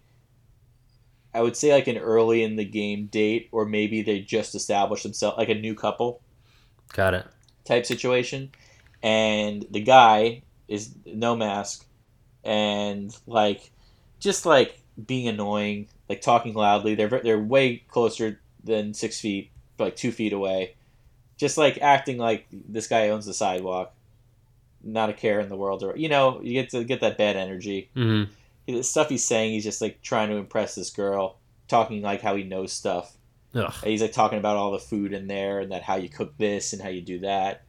I would say like an early in the game date, or maybe they just established themselves, like a new couple Got it. type situation. And the guy is no mask, and like, just like being annoying, like talking loudly. They're they're way closer than six feet, like two feet away. Just like acting like this guy owns the sidewalk, not a care in the world, or you know, you get to get that bad energy. hmm The stuff he's saying, he's just like trying to impress this girl, talking like how he knows stuff. Ugh. He's like talking about all the food in there and that how you cook this and how you do that,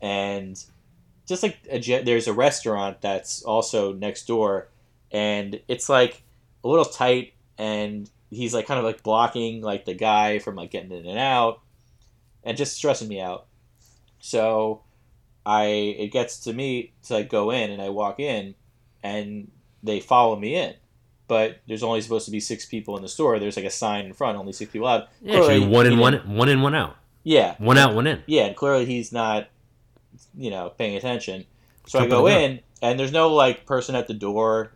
and just like a, there's a restaurant that's also next door, and it's like a little tight, and he's like kind of like blocking like the guy from like getting in and out, and just stressing me out. So, I it gets to me to like go in, and I walk in, and they follow me in. But there's only supposed to be six people in the store. There's like a sign in front, only six people out. Yeah, actually, Clearly, one in one, one in, one out. Yeah, One out, one in. yeah, and clearly he's not, you know, paying attention. So I go the gun. in, and there's no like person at the door.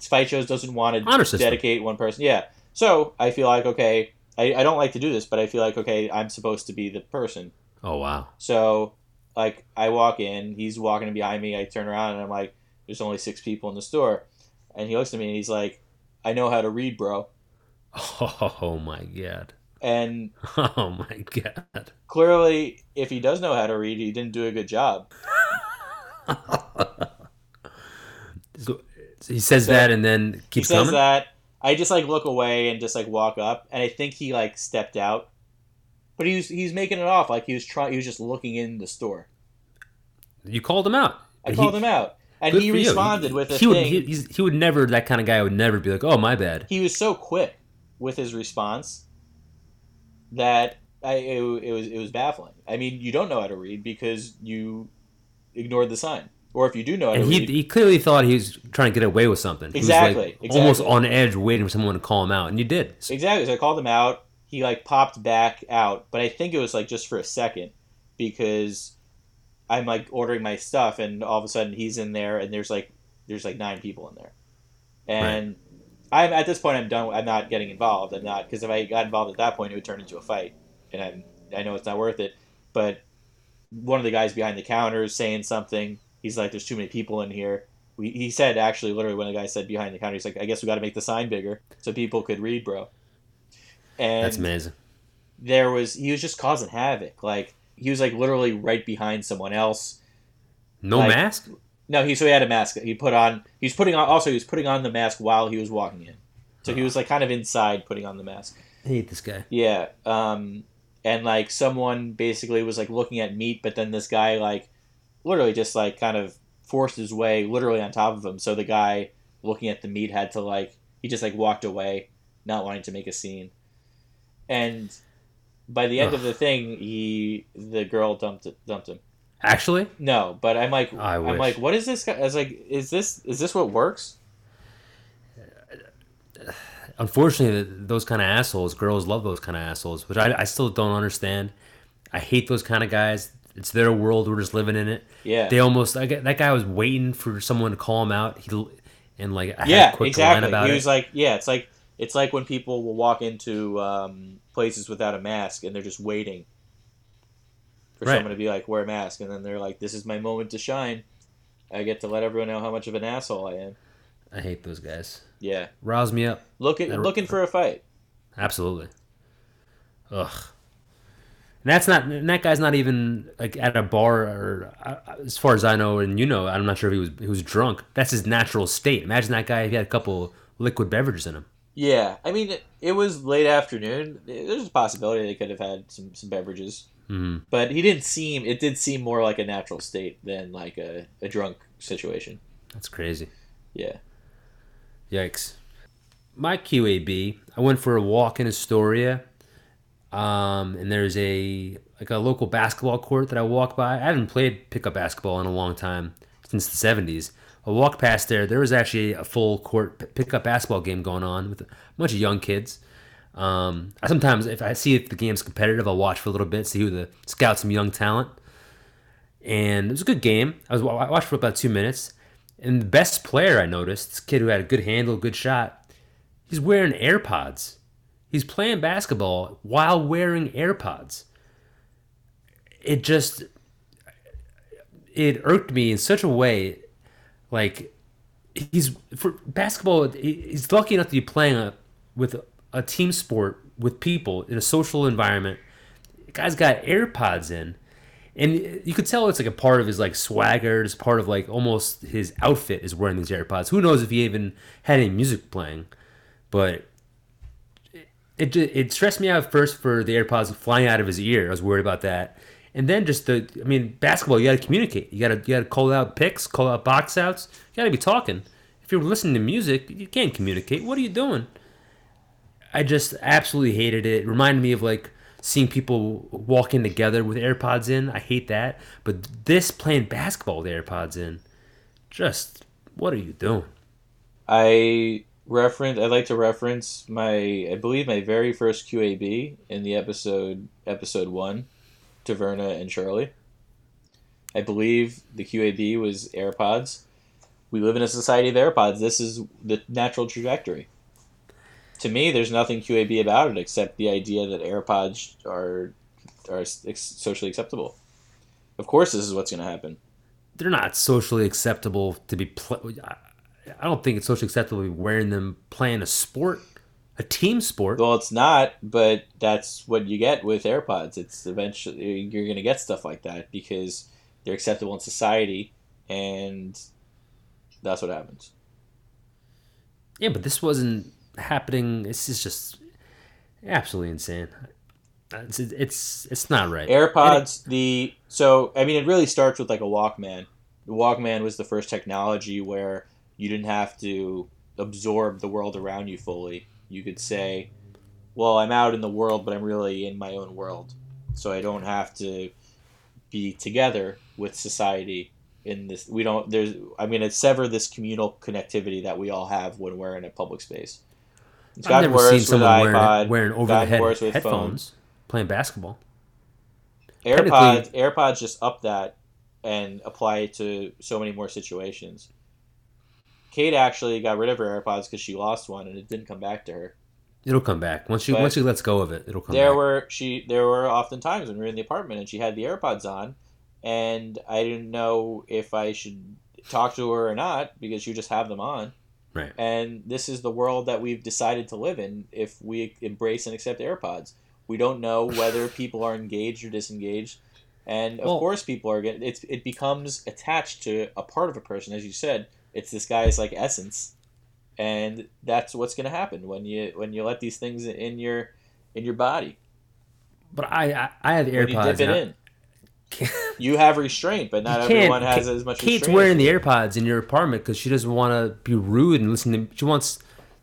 Faicco's doesn't want Honor to system. dedicate one person. Yeah, so I feel like okay, I, I don't like to do this, but I feel like okay, I'm supposed to be the person. Oh wow. So like I walk in, he's walking behind me. I turn around and I'm like, "There's only six people in the store," and he looks at me and he's like, "I know how to read, bro." Oh my god. And Oh my god. clearly, if he does know how to read, he didn't do a good job. So, he says So- that and then keeps he says coming. that. I just like look away and just like walk up, and I think he like stepped out, but he was he's making it off like he was trying. He was just looking in the store. You called him out. I And called him out, and good he you. responded with a he would, thing. he, he would never. That kind of guy would never be like, "Oh, my bad." he was so quick with his response that I it, it was it was baffling. I mean, you don't know how to read because you ignored the sign, or if you do know how to he, read, he clearly thought he was trying to get away with something. He was, Exactly, like, almost on edge, waiting for someone to call him out, and you did. So- Exactly. So I called him out. He like popped back out, but I think it was like just for a second because I'm like ordering my stuff, and all of a sudden he's in there, and there's like there's like nine people in there, and I'm at this point I'm done. I'm not getting involved. I'm not because if I got involved at that point, it would turn into a fight, and I'm I know it's not worth it. But one of the guys behind the counter is saying something. He's like, "There's too many people in here." We, he said actually, literally, when the guy said behind the counter, he's like, "I guess we got to make the sign bigger so people could read, bro." And That's amazing. there was he was just causing havoc. Like he was like literally right behind someone else. No like- mask. No, he so he had a mask. He put on. He was putting on. Also, he was putting on the mask while he was walking in. So he was like kind of inside putting on the mask. I hate this guy. Yeah. Um, and like someone basically was like looking at meat, but then this guy like literally just like kind of forced his way literally on top of him. So the guy looking at the meat had to like he just like walked away, not wanting to make a scene. And by the end of the thing, he the girl dumped it, dumped him. Actually, No, but I'm like I I'm wish. like, what is this guy? I was like, is this is this what works? unfortunately, those kind of assholes, girls love those kind of assholes, which I, I still don't understand. I hate those kind of guys. It's their world. We're just living in it. Yeah. They almost I get- that guy was waiting for someone to call him out. He and like I had yeah, a quick line exactly. about He it. was like, yeah, it's like it's like when people will walk into um, places without a mask and they're just waiting for Right. someone to be like, wear a mask, and then they're like, this is my moment to shine. I get to let everyone know how much of an asshole I am. I hate those guys. Yeah, Rouse me up. looking That- looking for a fight. Absolutely. Ugh. And that's not. And that guy's not even like at a bar, or uh, as far as I know, and you know, I'm not sure if he was he was drunk. That's his natural state. Imagine that guy if he had a couple liquid beverages in him. Yeah, I mean, it, it was late afternoon. There's a possibility they could have had some some beverages, hmm but he didn't seem. It did seem more like a natural state than like a, a drunk situation. That's crazy. Yeah. Yikes. My QAB, I went for a walk in Astoria, um, and there's a like a local basketball court that I walk by. I haven't played pickup basketball in a long time since the '70s. I walked past there. There was actually a full court pickup basketball game going on with a bunch of young kids. Um, I sometimes, if I see if the game's competitive, I'll watch for a little bit, see who the scout some young talent. And it was a good game. I was I watched for about two minutes, And the best player I noticed, this kid who had a good handle, good shot, he's wearing AirPods. He's playing basketball while wearing AirPods. It just it irked me in such a way like he's for basketball he's lucky enough to be playing a, with a, team sport with people in a social environment. The guy's got airpods in. And you could tell it's like a part of his like swagger. It's part of like almost his outfit is wearing these airpods. Who knows if he even had any music playing. But it it stressed me out first for the AirPods flying out of his ear. I was worried about that, and then just the I mean basketball. You got to communicate. You got to you got to call out picks, call out box outs. You got to be talking. If you're listening to music, you can't communicate. What are you doing? I just absolutely hated it. It reminded me of like seeing people walking together with AirPods in. I hate that. But this playing basketball with AirPods in, just what are you doing? I reference. I'd like to reference my. I believe my very first QAB in the episode episode one, Taverna and Shirley. I believe the QAB was AirPods. We live in a society of AirPods. This is the natural trajectory. To me, there's nothing QAB about it except the idea that AirPods are are socially acceptable. Of course, this is what's going to happen. they're not socially acceptable to be. Pl- I don't think it's socially acceptable to be wearing them playing a sport, a team sport. Well, it's not, but that's what you get with AirPods. It's eventually you're going to get stuff like that because they're acceptable in society, and that's what happens. Yeah, but this wasn't happening. This is just absolutely insane. It's it's it's not right. AirPods, the so I mean, it really starts with like a Walkman. The Walkman was the first technology where you didn't have to absorb the world around you fully. You could say, "Well, I'm out in the world, but I'm really in my own world, so I don't have to be together with society." In this, we don't. There's, I mean, it's sever this communal connectivity that we all have when we're in a public space. It's I've never worse seen with someone iPod. wearing, wearing overhead worse with headphones phones. playing basketball. AirPods AirPods just up that and apply it to so many more situations. Kate actually got rid of her AirPods because she lost one and it didn't come back to her. It'll come back once she But once she lets go of it. It'll come there back. were she there were often times when we were in the apartment and she had the AirPods on and I didn't know if I should talk to her or not because she would just have them on. Right. And this is the world that we've decided to live in if we embrace and accept AirPods. We don't know whether people are engaged or disengaged. And of Well- course people are getting it's it becomes attached to a part of a person, as you said. It's this guy's like essence. And that's what's gonna happen when you when you let these things in your in your body. But I I, I have you AirPods. dip it I- in. You have restraint, but not everyone has as much Kate's restraint. wearing the AirPods in your apartment because she doesn't want to be rude and listen to. She wants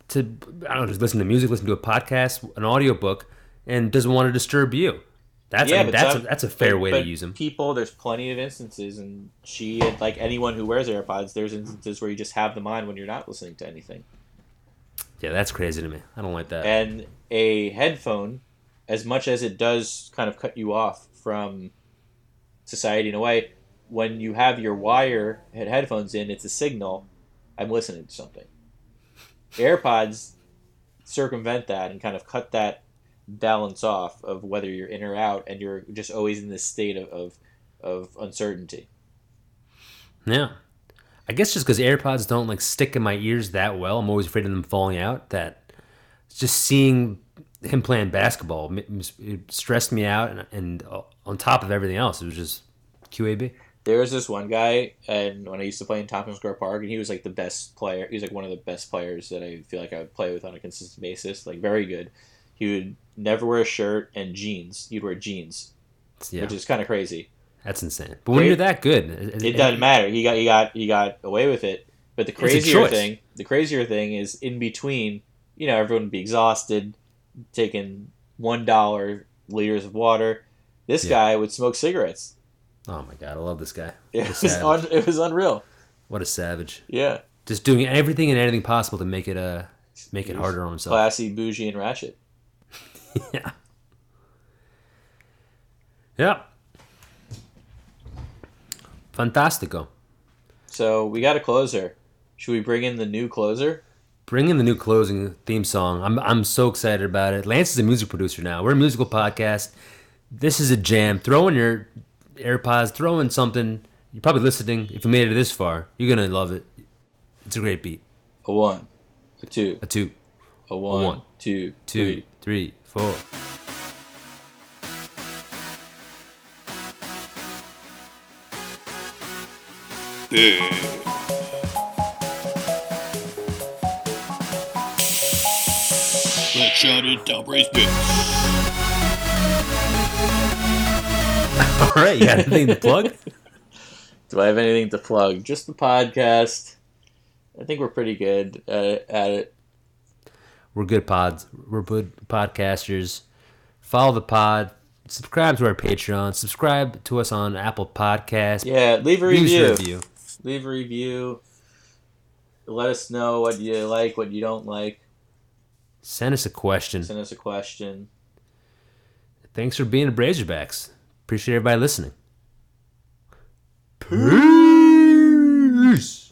to, I don't know, just listen to music, listen to a podcast, an audiobook, and doesn't want to disturb you. That's Yeah, but that's some- a, that's a fair but- way but to use them. People, there's plenty of instances, and she, like anyone who wears AirPods, there's instances where you just have them on when you're not listening to anything. Yeah, that's crazy to me. I don't like that. And a headphone, as much as it does kind of cut you off from society in a way, when you have your wire head headphones in, it's a signal. I'm listening to something. AirPods circumvent that and kind of cut that balance off of whether you're in or out, and you're just always in this state of of, of uncertainty. yeah, I guess just because AirPods don't like stick in my ears that well, I'm always afraid of them falling out. That just seeing him playing basketball it stressed me out, and, and uh, on top of everything else, it was just QAB. There was this one guy, and when I used to play in Tompkins Square Park, and he was like the best player. He was like one of the best players that I feel like I would play with on a consistent basis. Like very good. He would never wear a shirt and jeans. He'd wear jeans, Yeah, which is kind of crazy. that's insane. But when Great. you're that good, it, It doesn't matter. He got he got he got away with it. But the crazier thing, the crazier thing is in between. You know, everyone would be exhausted, taking one dollar liters of water. This Yeah. guy would smoke cigarettes. Oh my god, I love this guy. It What was un, it was unreal. What a savage. Yeah, Just doing everything and anything possible to make it uh make it harder on himself. classy, bougie, and ratchet. yeah. Yeah. Fantastico. So we got a closer. Should we bring in the new closer? Bring in the new closing theme song. I'm I'm so excited about it. Lance is a music producer now. We're a musical podcast. This is a jam. Throw in your AirPods. Throw in something. You're probably listening. If you made it this far, you're gonna love it. It's a great beat. A one, a two, A two, a one, one, two, two, three. three, four. Let's shout it down, Braised Bits. All right, you got anything to plug? Do I have anything to plug? Just the podcast. I think we're pretty good at, at it. We're good pods. We're good podcasters. Follow the pod. Subscribe to our Patreon. Subscribe to us on Apple Podcasts. Yeah, leave a Leave review. a review. Leave a review. Let us know what you like, what you don't like. Send us a question. Send us a question. Thanks for being a Braiserbacks. Appreciate everybody listening. Peace.